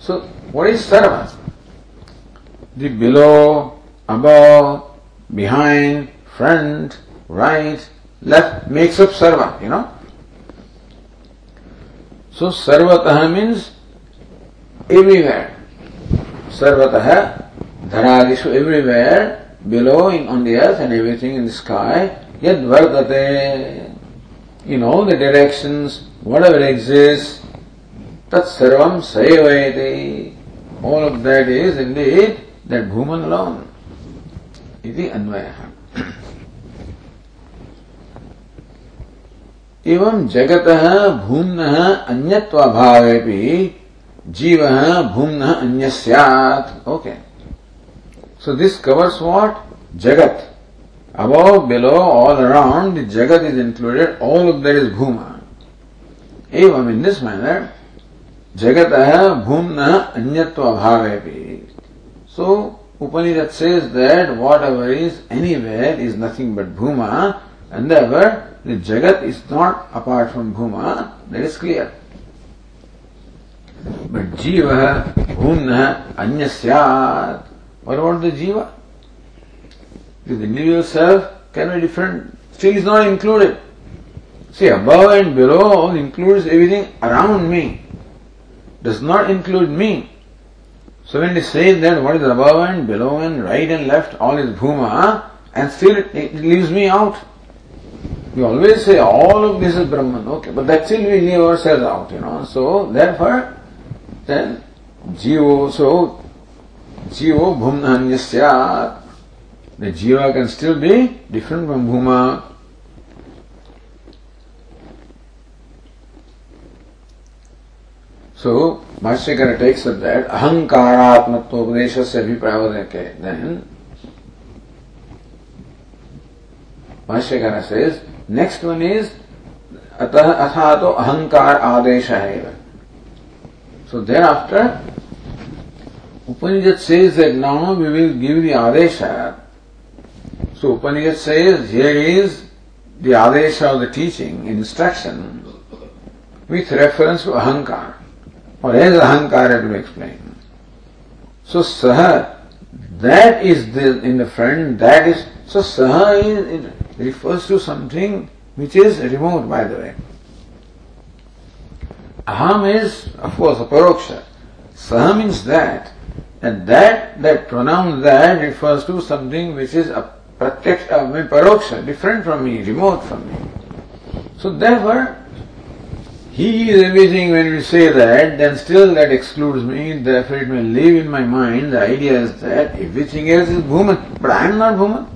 So what is sarva? The below, above, behind, front, right, left makes up sarva, you know. So sarvatah means everywhere. Sarvatah, dharadishu everywhere, below in, on the earth and everything in the sky, yad vardate, in all the directions, whatever exists, tat sarvam sayavayati. All of that is indeed that Bhuman alone. Iti अन्वयः एवं जगत भूम्न अन्यत्वाभावे जीव भूम्न अन्य okay so this covers what जगत below, all around, the Jagat is included, all of that is Bhuma. Evam, in this manner, Jagatah Bhumna Anyatva Bhavepi. So, Upanishad says that whatever is anywhere is nothing but Bhuma, and therefore the Jagat is not apart from Bhuma, that is clear. But Jiva, Bhumna, Anyasyat. What about the Jiva? The individual self can be different, still is not included. See, above and below includes everything around me, does not include me. So when they say that what is above and below and right and left, all is Bhuma, and still it, it leaves me out. We always say all of this is Brahman, okay, but that still we leave ourselves out, you know. So therefore, then Jivo, so Jivo Bhumnanyasya, the Jiva can still be different from Bhuma. So Bhashyakara takes up that ahankaratmatvopadeshasya vipravadake. Then Bhashyakara says, next one is अतः अथा तो अहंकार आदेश है so there after Upanishad says that now we will give the Adesh so Upanishad says here is the Adesh of the teaching instruction with reference to अहंकार or as ahankar to explain. So saha, that is the, in the front, that is, so saha is, refers to something which is removed, by the way. Aham is, of course, a paroksha. Saha means that. And that, that pronoun that refers to something which is a pratyaksh, uh, paroksha, different from me, remote from me. So therefore, he is everything when we say that, then still that excludes me, therefore it may live in my mind, the idea is that everything else is Bhuman, but I am not Bhuman.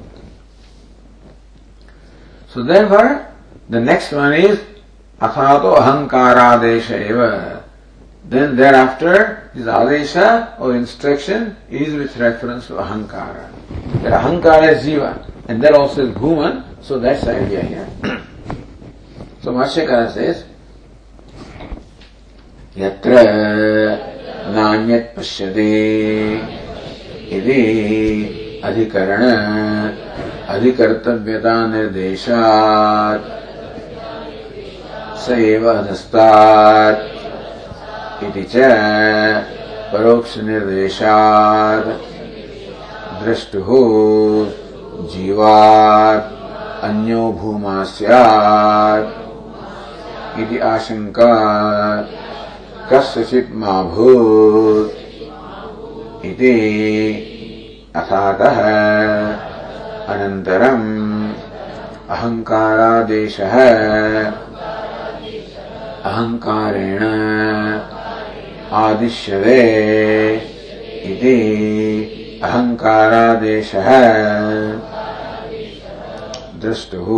So therefore, the next one is Athato Ahankaradesha eva. Then thereafter, this Adesha or instruction is with reference to Ahankara. That Ahankara is Jiva, and that also is Bhuman, so that's the idea here. so Bhashyakara says, यत्र नान्यत् पश्यते इति अधिकरण अधिकर्तव्यता निर्देशात् स एव अधस्तात् इति च परोक्षनिर्देशात्। द्रष्टुः जीवात् अन्यो भूमा स्यात् इति आशङ्का कस्यचित् मा भूत् इति अथातः। अनन्तरम् अहङ्कारादेशः। अहङ्कारेण आदिश्यते इति अहङ्कारादेशः। द्रष्टुः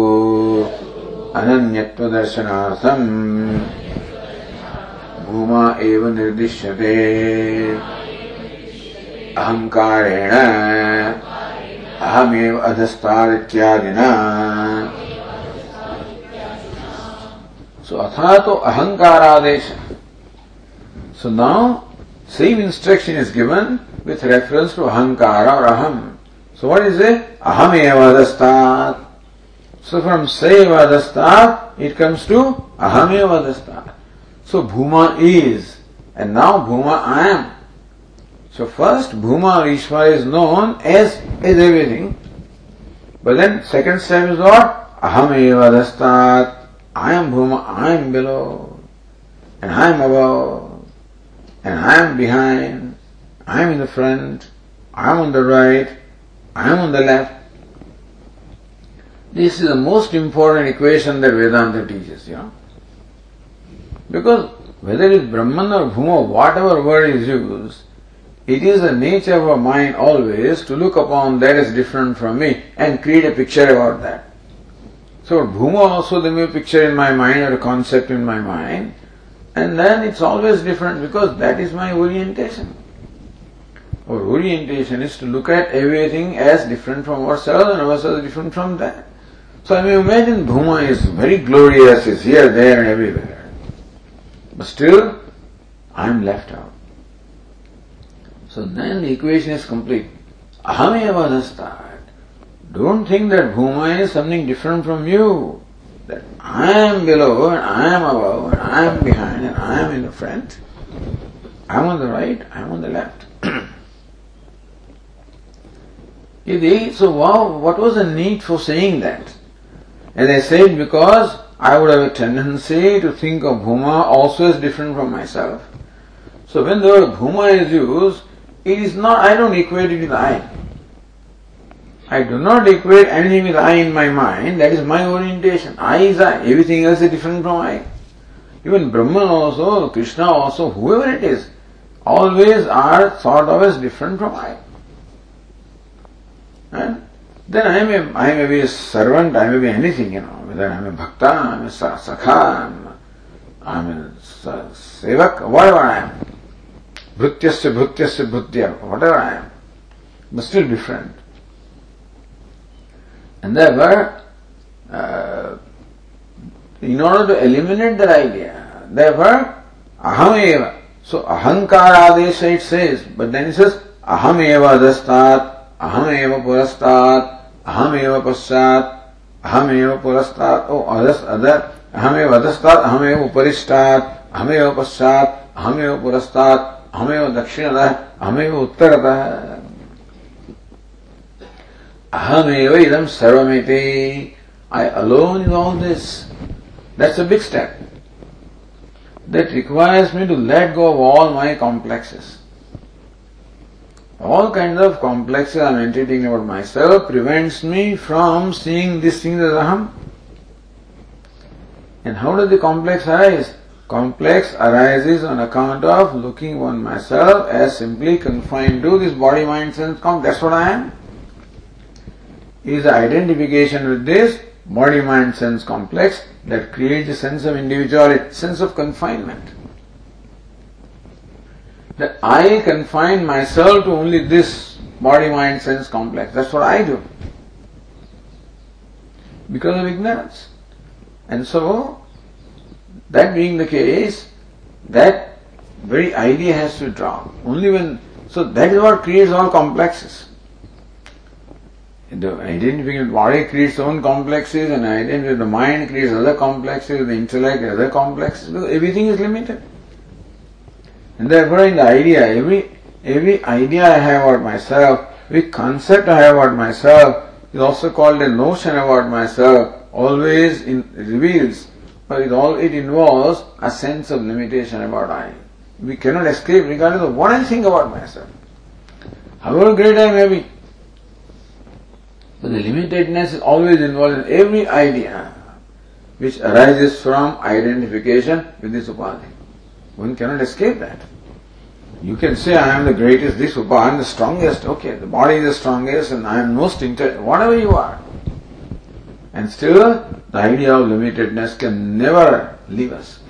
अनन्यत्वदर्शनार्थम् भूमा एव निर्दिश्यते। अहंकारेण, अहमेव अधस्तारित्यादिना सो अथा तो अहंकारादेश। So now same instruction is given with reference to अहंकार और अहम। सो व्हाट इज़ ए अहम एव अधस्तात्। सो फ्रॉम सेव एव अधस्तात् इट कम्स टू अहम एव अधस्तात्। So bhuma is and now bhuma I am. So first bhuma or Ishvara is known as, as everything. But then second step is what? Aham evadastat. I am bhuma, I am below. And I am above. And I am behind. I am in the front. I am on the right. I am on the left. This is the most important equation that Vedanta teaches, you know. Because whether it's Brahman or Bhuma, whatever word is used, it is the nature of our mind always to look upon that as different from me and create a picture about that. So Bhuma also there a picture in my mind or a concept in my mind, and then it's always different because that is my orientation. Our orientation is to look at everything as different from ourselves and ourselves different from that. So I may imagine Bhuma is very glorious, is here, there, and everywhere. But still, I am left out. So then the equation is complete. Ahameva dastat. Don't think that Bhuma is something different from you. That I am below and I am above and I am behind and I am in the front. I am on the right, I am on the left. so wow, what was the need for saying that? And I said because I would have a tendency to think of Bhuma also as different from myself. So when the word Bhuma is used, it is not, I don't equate it with I. I do not equate anything with I in my mind, that is my orientation. I is I, everything else is different from I. Even Brahman also, Krishna also, whoever it is, always are thought of as different from I. And then I may, I may be a servant, I may be anything, you know, whether I'm a bhakta, I'm a sakha, I'm, I'm a sevak, whatever I am. Bhrutyasya, bhrutyasya, bhrutya, whatever I am. But still different. And therefore, uh, in order to eliminate that idea, therefore, aham eva. So ahankara it says, but then it says aham eva adastat, aham eva purastat, aham eva paschat, aham eva purastat, oh adas other, aham eva adastat, aham eva uparistat, aham eva paschat, aham eva purastat, aham eva dakshinatah, aham eva uttaratah. Ahameva idam sarvamiti. I alone in all this. That's a big step. That requires me to let go of all my complexes. All kinds of complexes I'm entertaining about myself prevents me from seeing this thing as aham. And how does the complex arise? Complex arises on account of looking on myself as simply confined to this body, mind, sense, complex. That's what I am is the identification with this body mind sense complex that creates a sense of individuality, sense of confinement. That I confine myself to only this body mind sense complex. That's what I do. Because of ignorance. And so, that being the case, that very idea has to drop. Only when, so that is what creates all complexes the identification body creates own complexes and identity the mind creates other complexes, the intellect other complexes, everything is limited. And therefore in the idea, every every idea I have about myself, every concept I have about myself is also called a notion about myself, always in, reveals, but it all it involves a sense of limitation about I. We cannot escape regardless of what I think about myself. However great I may be, the limitedness is always involved in every idea which arises from identification with this upadhi. One cannot escape that. You can say, I am the greatest, this upadhi, I am the strongest, okay, the body is the strongest and I am most intelligent, whatever you are. And still, the idea of limitedness can never leave us.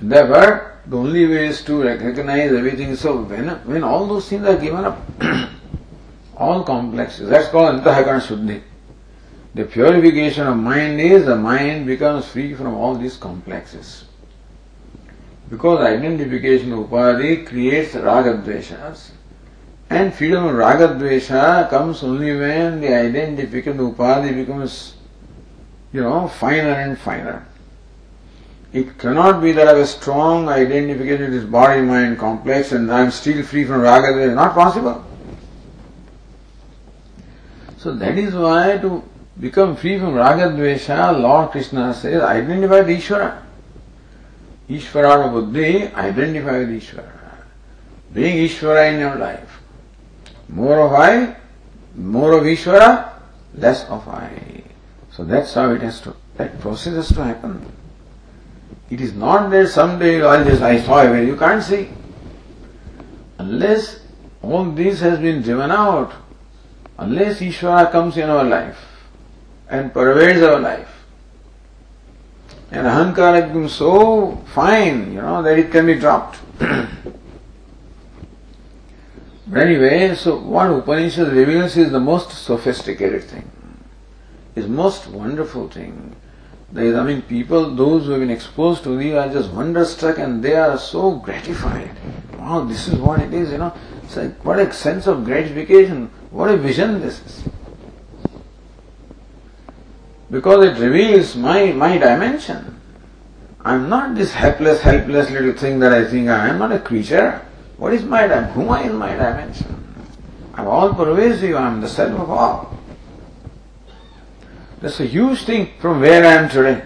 Therefore, the only way is to recognize everything. So when, when all those things are given up, all complexes. That's called Antahakana Shuddhi. The purification of mind is the mind becomes free from all these complexes. Because identification of upadhi creates ragadveshas. And freedom of ragadvesha comes only when the identification upadhi becomes, you know, finer and finer. It cannot be that I have a strong identification with this body mind complex and I am still free from ragadvesha. Not possible. So that is why to become free from ragadvesha, Lord Krishna says, identify with Ishvara. Ishvara buddhi, identify with Ishvara. Being Ishvara in your life. More of I, more of Ishvara, less of I. So that's how it has to, that process has to happen. It is not that someday all this I saw you can't see. Unless all this has been driven out, unless Ishvara comes in our life and pervades our life, and ahankara becomes so fine, you know, that it can be dropped. but anyway, so what Upanishad reveals is the most sophisticated thing, is most wonderful thing. There is, I mean, people, those who have been exposed to these are just wonderstruck and they are so gratified. Wow, this is what it is, you know. It's like, what a sense of gratification. What a vision this is. Because it reveals my, my dimension. I'm not this helpless, helpless little thing that I think I am not a creature. What is my dimension? Who am I in my dimension? I'm all pervasive, I'm the self of all. That's a huge thing from where I am today.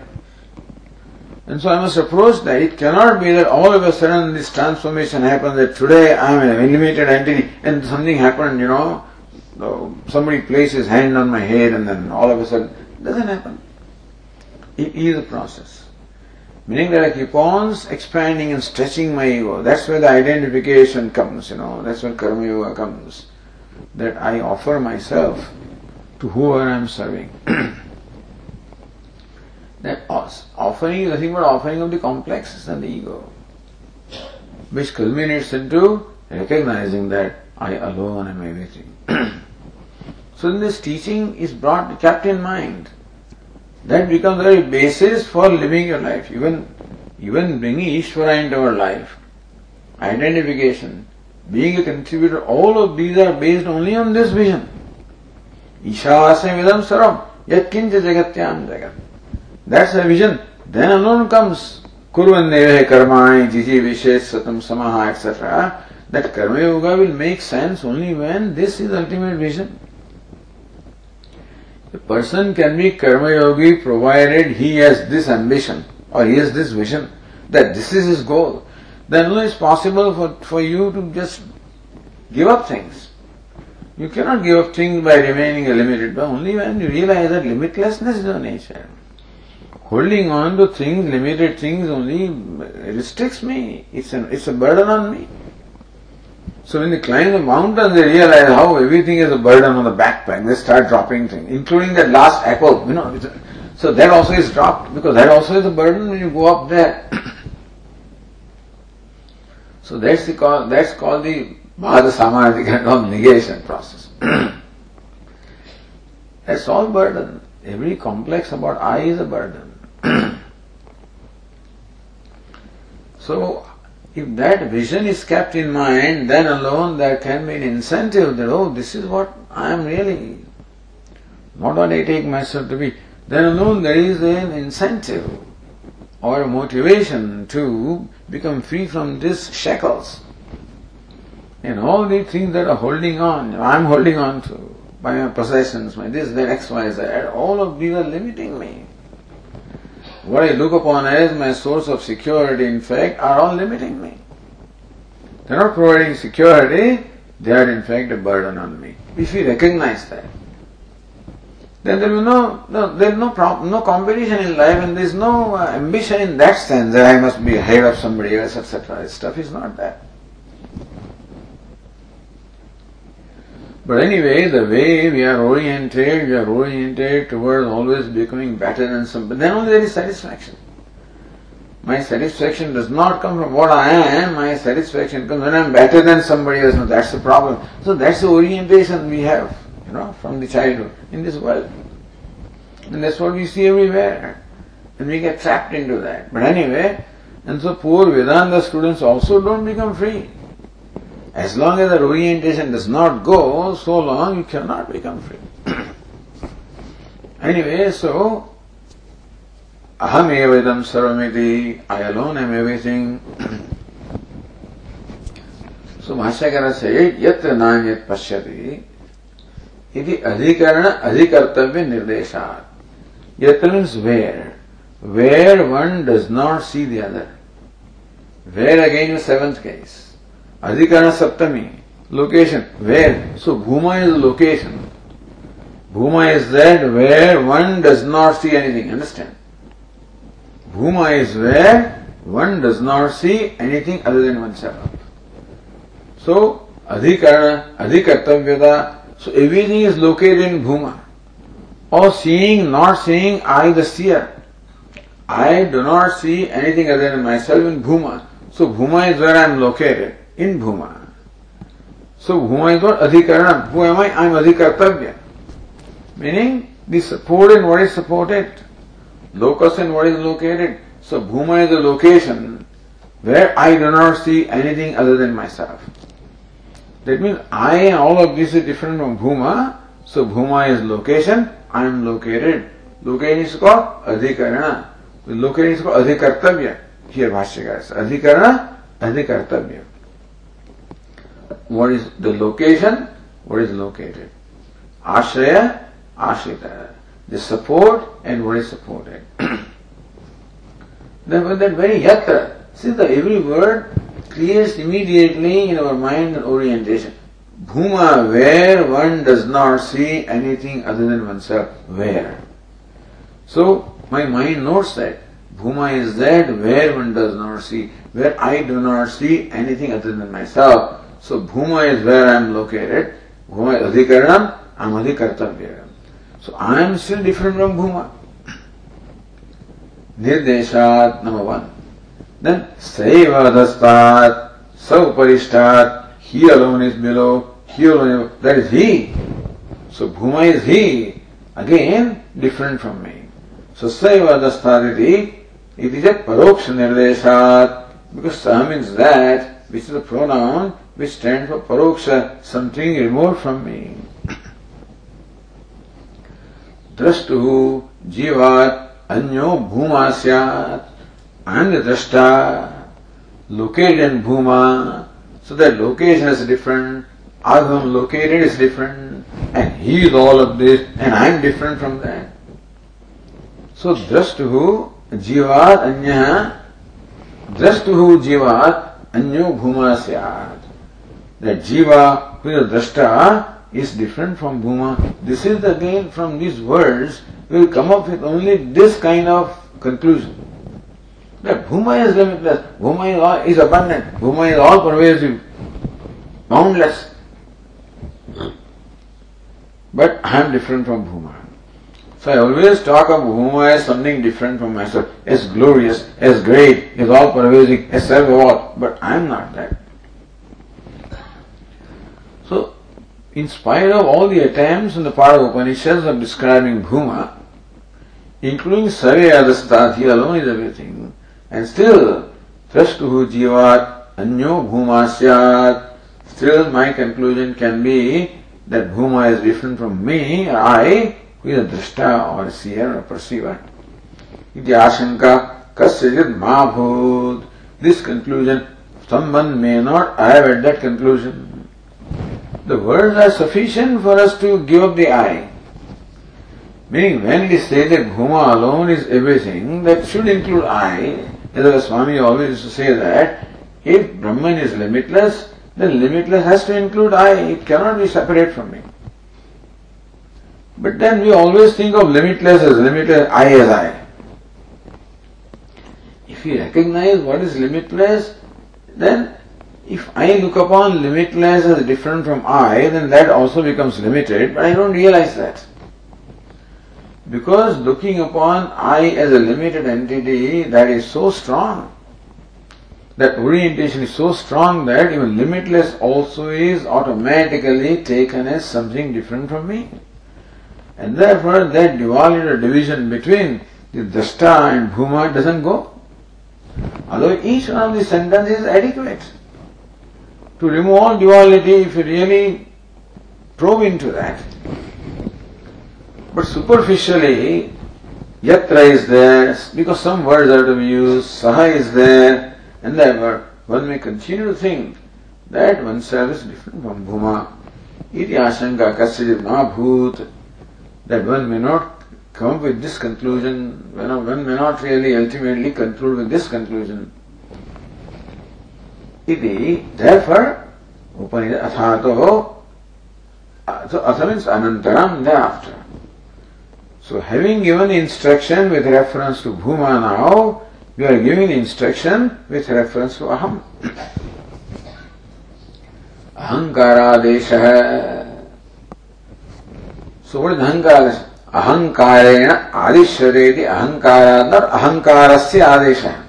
And so I must approach that. It cannot be that all of a sudden this transformation happens that today I am an limited entity and something happened, you know, somebody placed his hand on my head and then all of a sudden, doesn't happen. It is a process. Meaning that I keep on expanding and stretching my ego. That's where the identification comes, you know, that's where karma yoga comes. That I offer myself to whoever I am serving. that offering is nothing but offering of the complexes and the ego, which culminates into recognizing that I alone am everything. so this teaching is brought, kept in mind. That becomes the very basis for living your life. Even, even bringing Ishvara into our life, identification, being a contributor, all of these are based only on this vision. Ishasya vidam saram, yat jagatyam jagat. That's the vision. Then alone comes kurvandevahe karmani, jiji vishesh satam samaha, etc. That karma yoga will make sense only when this is ultimate vision. A person can be karma yogi provided he has this ambition or he has this vision that this is his goal. Then only it's possible for, for you to just give up things. You cannot give up things by remaining a limited, but only when you realize that limitlessness is your nature. Holding on to things, limited things only restricts me. It's, an, it's a burden on me. So when they climb the mountain, they realize how everything is a burden on the backpack. They start dropping things, including that last apple. You know, so that also is dropped because that also is a burden when you go up there. so that's the call, that's called the Bhada of negation process. that's all burden. Every complex about I is a burden. so, if that vision is kept in mind, then alone there can be an incentive that, oh, this is what I am really. Not what I take myself to be. Then alone there is an incentive or a motivation to become free from these shackles. And all the things that are holding on, I'm holding on to, by my possessions, my this, that, X, Y, Z, all of these are limiting me. What I look upon as my source of security, in fact, are all limiting me. They're not providing security, they are in fact a burden on me. If we recognize that, then there will no, no there is no problem, no competition in life, and there is no uh, ambition in that sense that I must be ahead of somebody else, etc. Stuff is not that. But anyway, the way we are oriented, we are oriented towards always becoming better than somebody. Then only there is satisfaction. My satisfaction does not come from what I am, my satisfaction comes when I am better than somebody else. No, that's the problem. So that's the orientation we have, you know, from the childhood in this world. And that's what we see everywhere. And we get trapped into that. But anyway, and so poor Vedanta students also don't become free. As long as that orientation does not go, so long you cannot become free. anyway, so aham evedam sarvamiti, I alone am everything. so Bhashyakara said, yatra nanyat pashyati, iti adhikarana adhikartavya nirdeshat. Yatra means where. Where one does not see the other. Where again is seventh case. Adhikarana Saptami. Location. Where? So Bhuma is location. Bhuma is that where one does not see anything. Understand? Bhuma is where one does not see anything other than oneself. So Adhikarana, Adhikartavyata. So everything is located in Bhuma. Or seeing, not seeing, I the seer. I do not see anything other than myself in Bhuma. So Bhuma is where I am located, इन भूमा। So भूमा is not अधिकरण भूम I I am अधिकर्तव्य। Meaning the support in what is supported locus in what is located so भूमा is a location where I do not see anything other than myself that mean I all of this is different from भूमा so भूमा is location I am located location is को अधिकरण location is को अधिकर्तव्य भाष्यकार अधिकरण अधिकर्तव्य What is the location? What is located? Ashraya, Ashrita. The support and what is supported. Therefore that very yatra, see the every word clears immediately in our mind and orientation. Bhuma, where one does not see anything other than oneself. Where? So, my mind notes that. Bhuma is that where one does not see, where I do not see anything other than myself. So, Bhuma is where I am located. Bhuma is Adhikaranam, I am Adhikartavya. So, I am still different from Bhuma. Nirdeshat, number one. Then Saivadastat, Sauparistat, he alone is below, he alone is, that is he. So Bhuma is he, again different from me. So Saivadastat it is a paroksha nirdeshat, because sa means that, which is a pronoun which stands for paroksha, something removed from me. Drashtuhu jivat anyo bhuma syat the drashta located in bhuma so that location is different Agam located is different and he is all of this and I am different from that so drashtuhu jivat anya drashtuhu jivat anyo bhuma syat that jiva who is drashta is different from bhuma. This is again from these words we will come up with only this kind of conclusion. That Bhuma is limitless, Bhuma is, all, is abundant, Bhuma is all pervasive, boundless. But I am different from Bhuma. So I always talk of Bhuma as something different from myself, as glorious, as great, as all pervasive, as self all, but I am not that. So, in spite of all the attempts on the part of Upanishads of describing Bhuma, including Savyadastat, he alone is everything, and still, Drashtuhu Jivat Anyo Bhuma Syat. Still, my conclusion can be that Bhuma is different from me, I, who is a drashta or a seer or perceiver. Iti ashanka kasyajit mabhut. This conclusion, someone may not arrive at that conclusion. The words are sufficient for us to give up the I. Meaning, when we say that Bhuma alone is everything, that should include I. As Swami always used to say that if Brahman is limitless, then limitless has to include I. It cannot be separate from me. But then we always think of limitless as limitless, I as I. If we recognize what is limitless, then if I look upon limitless as different from I, then that also becomes limited, but I don't realize that. Because looking upon I as a limited entity, that is so strong. That orientation is so strong that even limitless also is automatically taken as something different from me. And therefore that duality or division between the Drashta and Bhuma doesn't go. Although each one of these sentences is adequate. To remove all duality, if you really probe into that. But superficially, Yatra is there, because some words are to be used, Saha is there, and therefore one may continue to think that oneself is different from Bhuma. Iti ashanka kasyajit bhut, that one may not come up with this conclusion, one may not really ultimately conclude with this conclusion. Iti, therefore, Upanishad athato, so atha means anantaram, thereafter. So having given instruction with reference to Bhuma now, we are giving instruction with reference to Aham. Ahankaradesha. So what is Ahankara? Ahankarena adishyadeti Ahankara, not Ahankarasya adesha.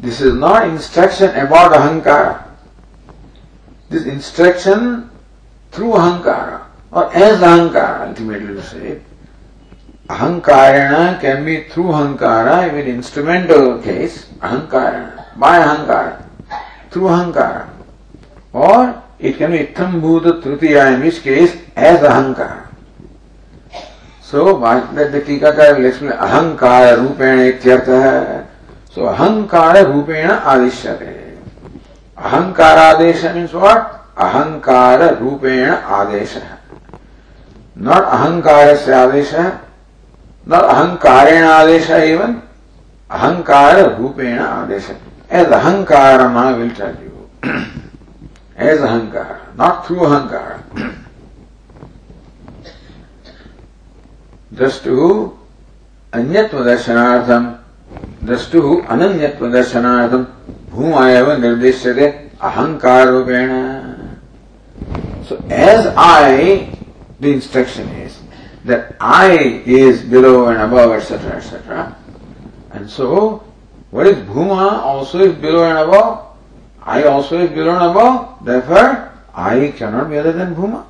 This is not instruction about Ahankara. This instruction through Ahankara or as Ahankara, ultimately to say. Ahankarana can be through Ahankara, even instrumental case, Ahankarana, by Ahankara, through Ahankara. Or it can be Itam Bhuta Tritiya, in which case as Ahankara. So, that the Tikakara will explain Ahankara Rupena Ityartha. सो अहंकार रूपेण आदिश्य अहंकार आदेश means what अहंकार रूपेण आदेश not अहंकार से आदेश not अहंकारेण आदेश है अहंकार रूपेण आदेश एज अहंकार मा विल टेल यू एज अहंकार नॉट थ्रू अहंकार जस्ट टू अन्यत्व दर्शनार्थम द्रष्टुः अनन्यत्वदर्शनार्थम् भूमा एव निर्दिश्यते So, as I, the instruction is that I is below and above, etc., etc. And so, what is Bhuma also is below and above, I also is below and above, therefore, I cannot be other than Bhuma.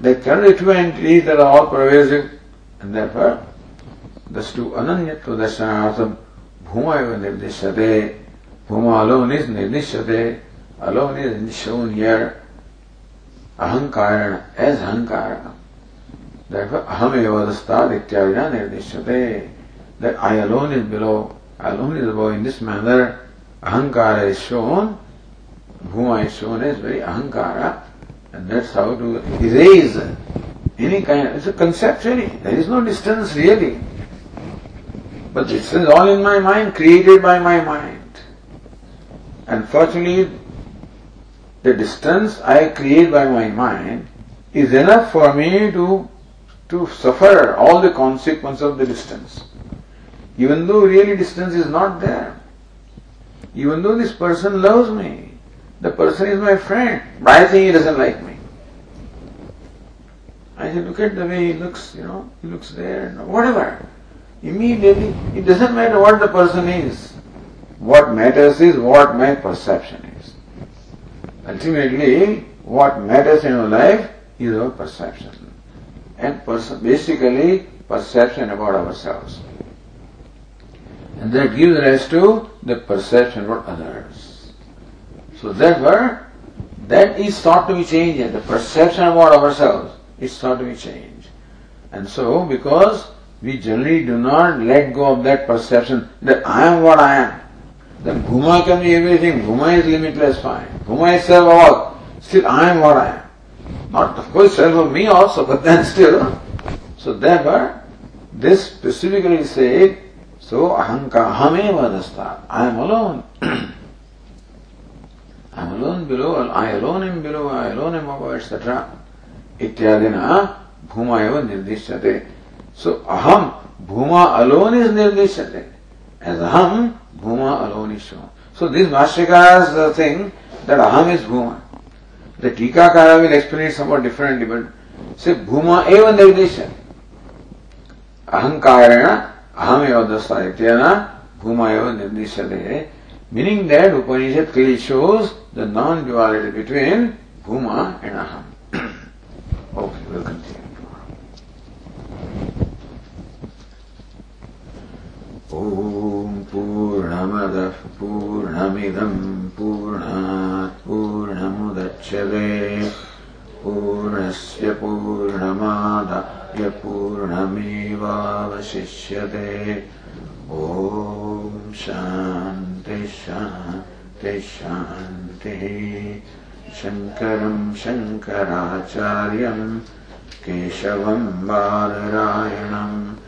be two entities that are all pervasive, and therefore, thus to Ananyatva Darshanartham, Ahankarana as Ahankara. Therefore, aham evadastad ityadina nirdishyate. That I alone is below, I alone is above. In this manner, ahankara is shown, bhuma is shown as very ahankara, and that's how to erase any kind. It's a conceptually. There is no distance really. But this is all in my mind, created by my mind. Unfortunately, the distance I create by my mind is enough for me to to suffer all the consequences of the distance. Even though really distance is not there. Even though this person loves me, the person is my friend, but I think he doesn't like me. I say, look at the way he looks, you know, he looks there, whatever. Immediately, it doesn't matter what the person is. What matters is what my perception is. Ultimately, what matters in our life is our perception and basically perception about ourselves. And that gives rise to the perception about others. So therefore, that is thought to be changed. The perception about ourselves is thought to be changed. And so, because we generally do not let go of that perception that I am what I am, then Bhuma can be everything. Bhuma is limitless, fine. Bhuma is self all. Still, I am what I am. Not, of course, self of me also, but then still. So therefore, this specifically said, so ahanka hameva dasta. I am alone. I am alone below, I alone am below, I alone am above, etc. Ityadina bhuma eva nirdishyate. So aham, bhuma alone is nirdishyate. As aham, bhuma alone is shown. So this Bhashyaka's thing that aham is bhuma. The Tikakara will explain it somewhat differently, but say Bhuma eva nirdesh. Ahankarena aham eva dastayityana Bhuma eva nirdeshyate. Meaning that Upanishad clearly shows the non-duality between Bhuma and Aham. okay, we'll continue ॐ पूर्णमदः पूर्णमिदम् पूर्णात् पूर्णमुदच्छ्यते। पूर्णस्य पूर्णमादाय पूर्णमेवावशिष्यते। ॐ शान्तिशान्तिशान्तिः शङ्करम् शङ्कराचार्यम् केशवम् बालरायणम्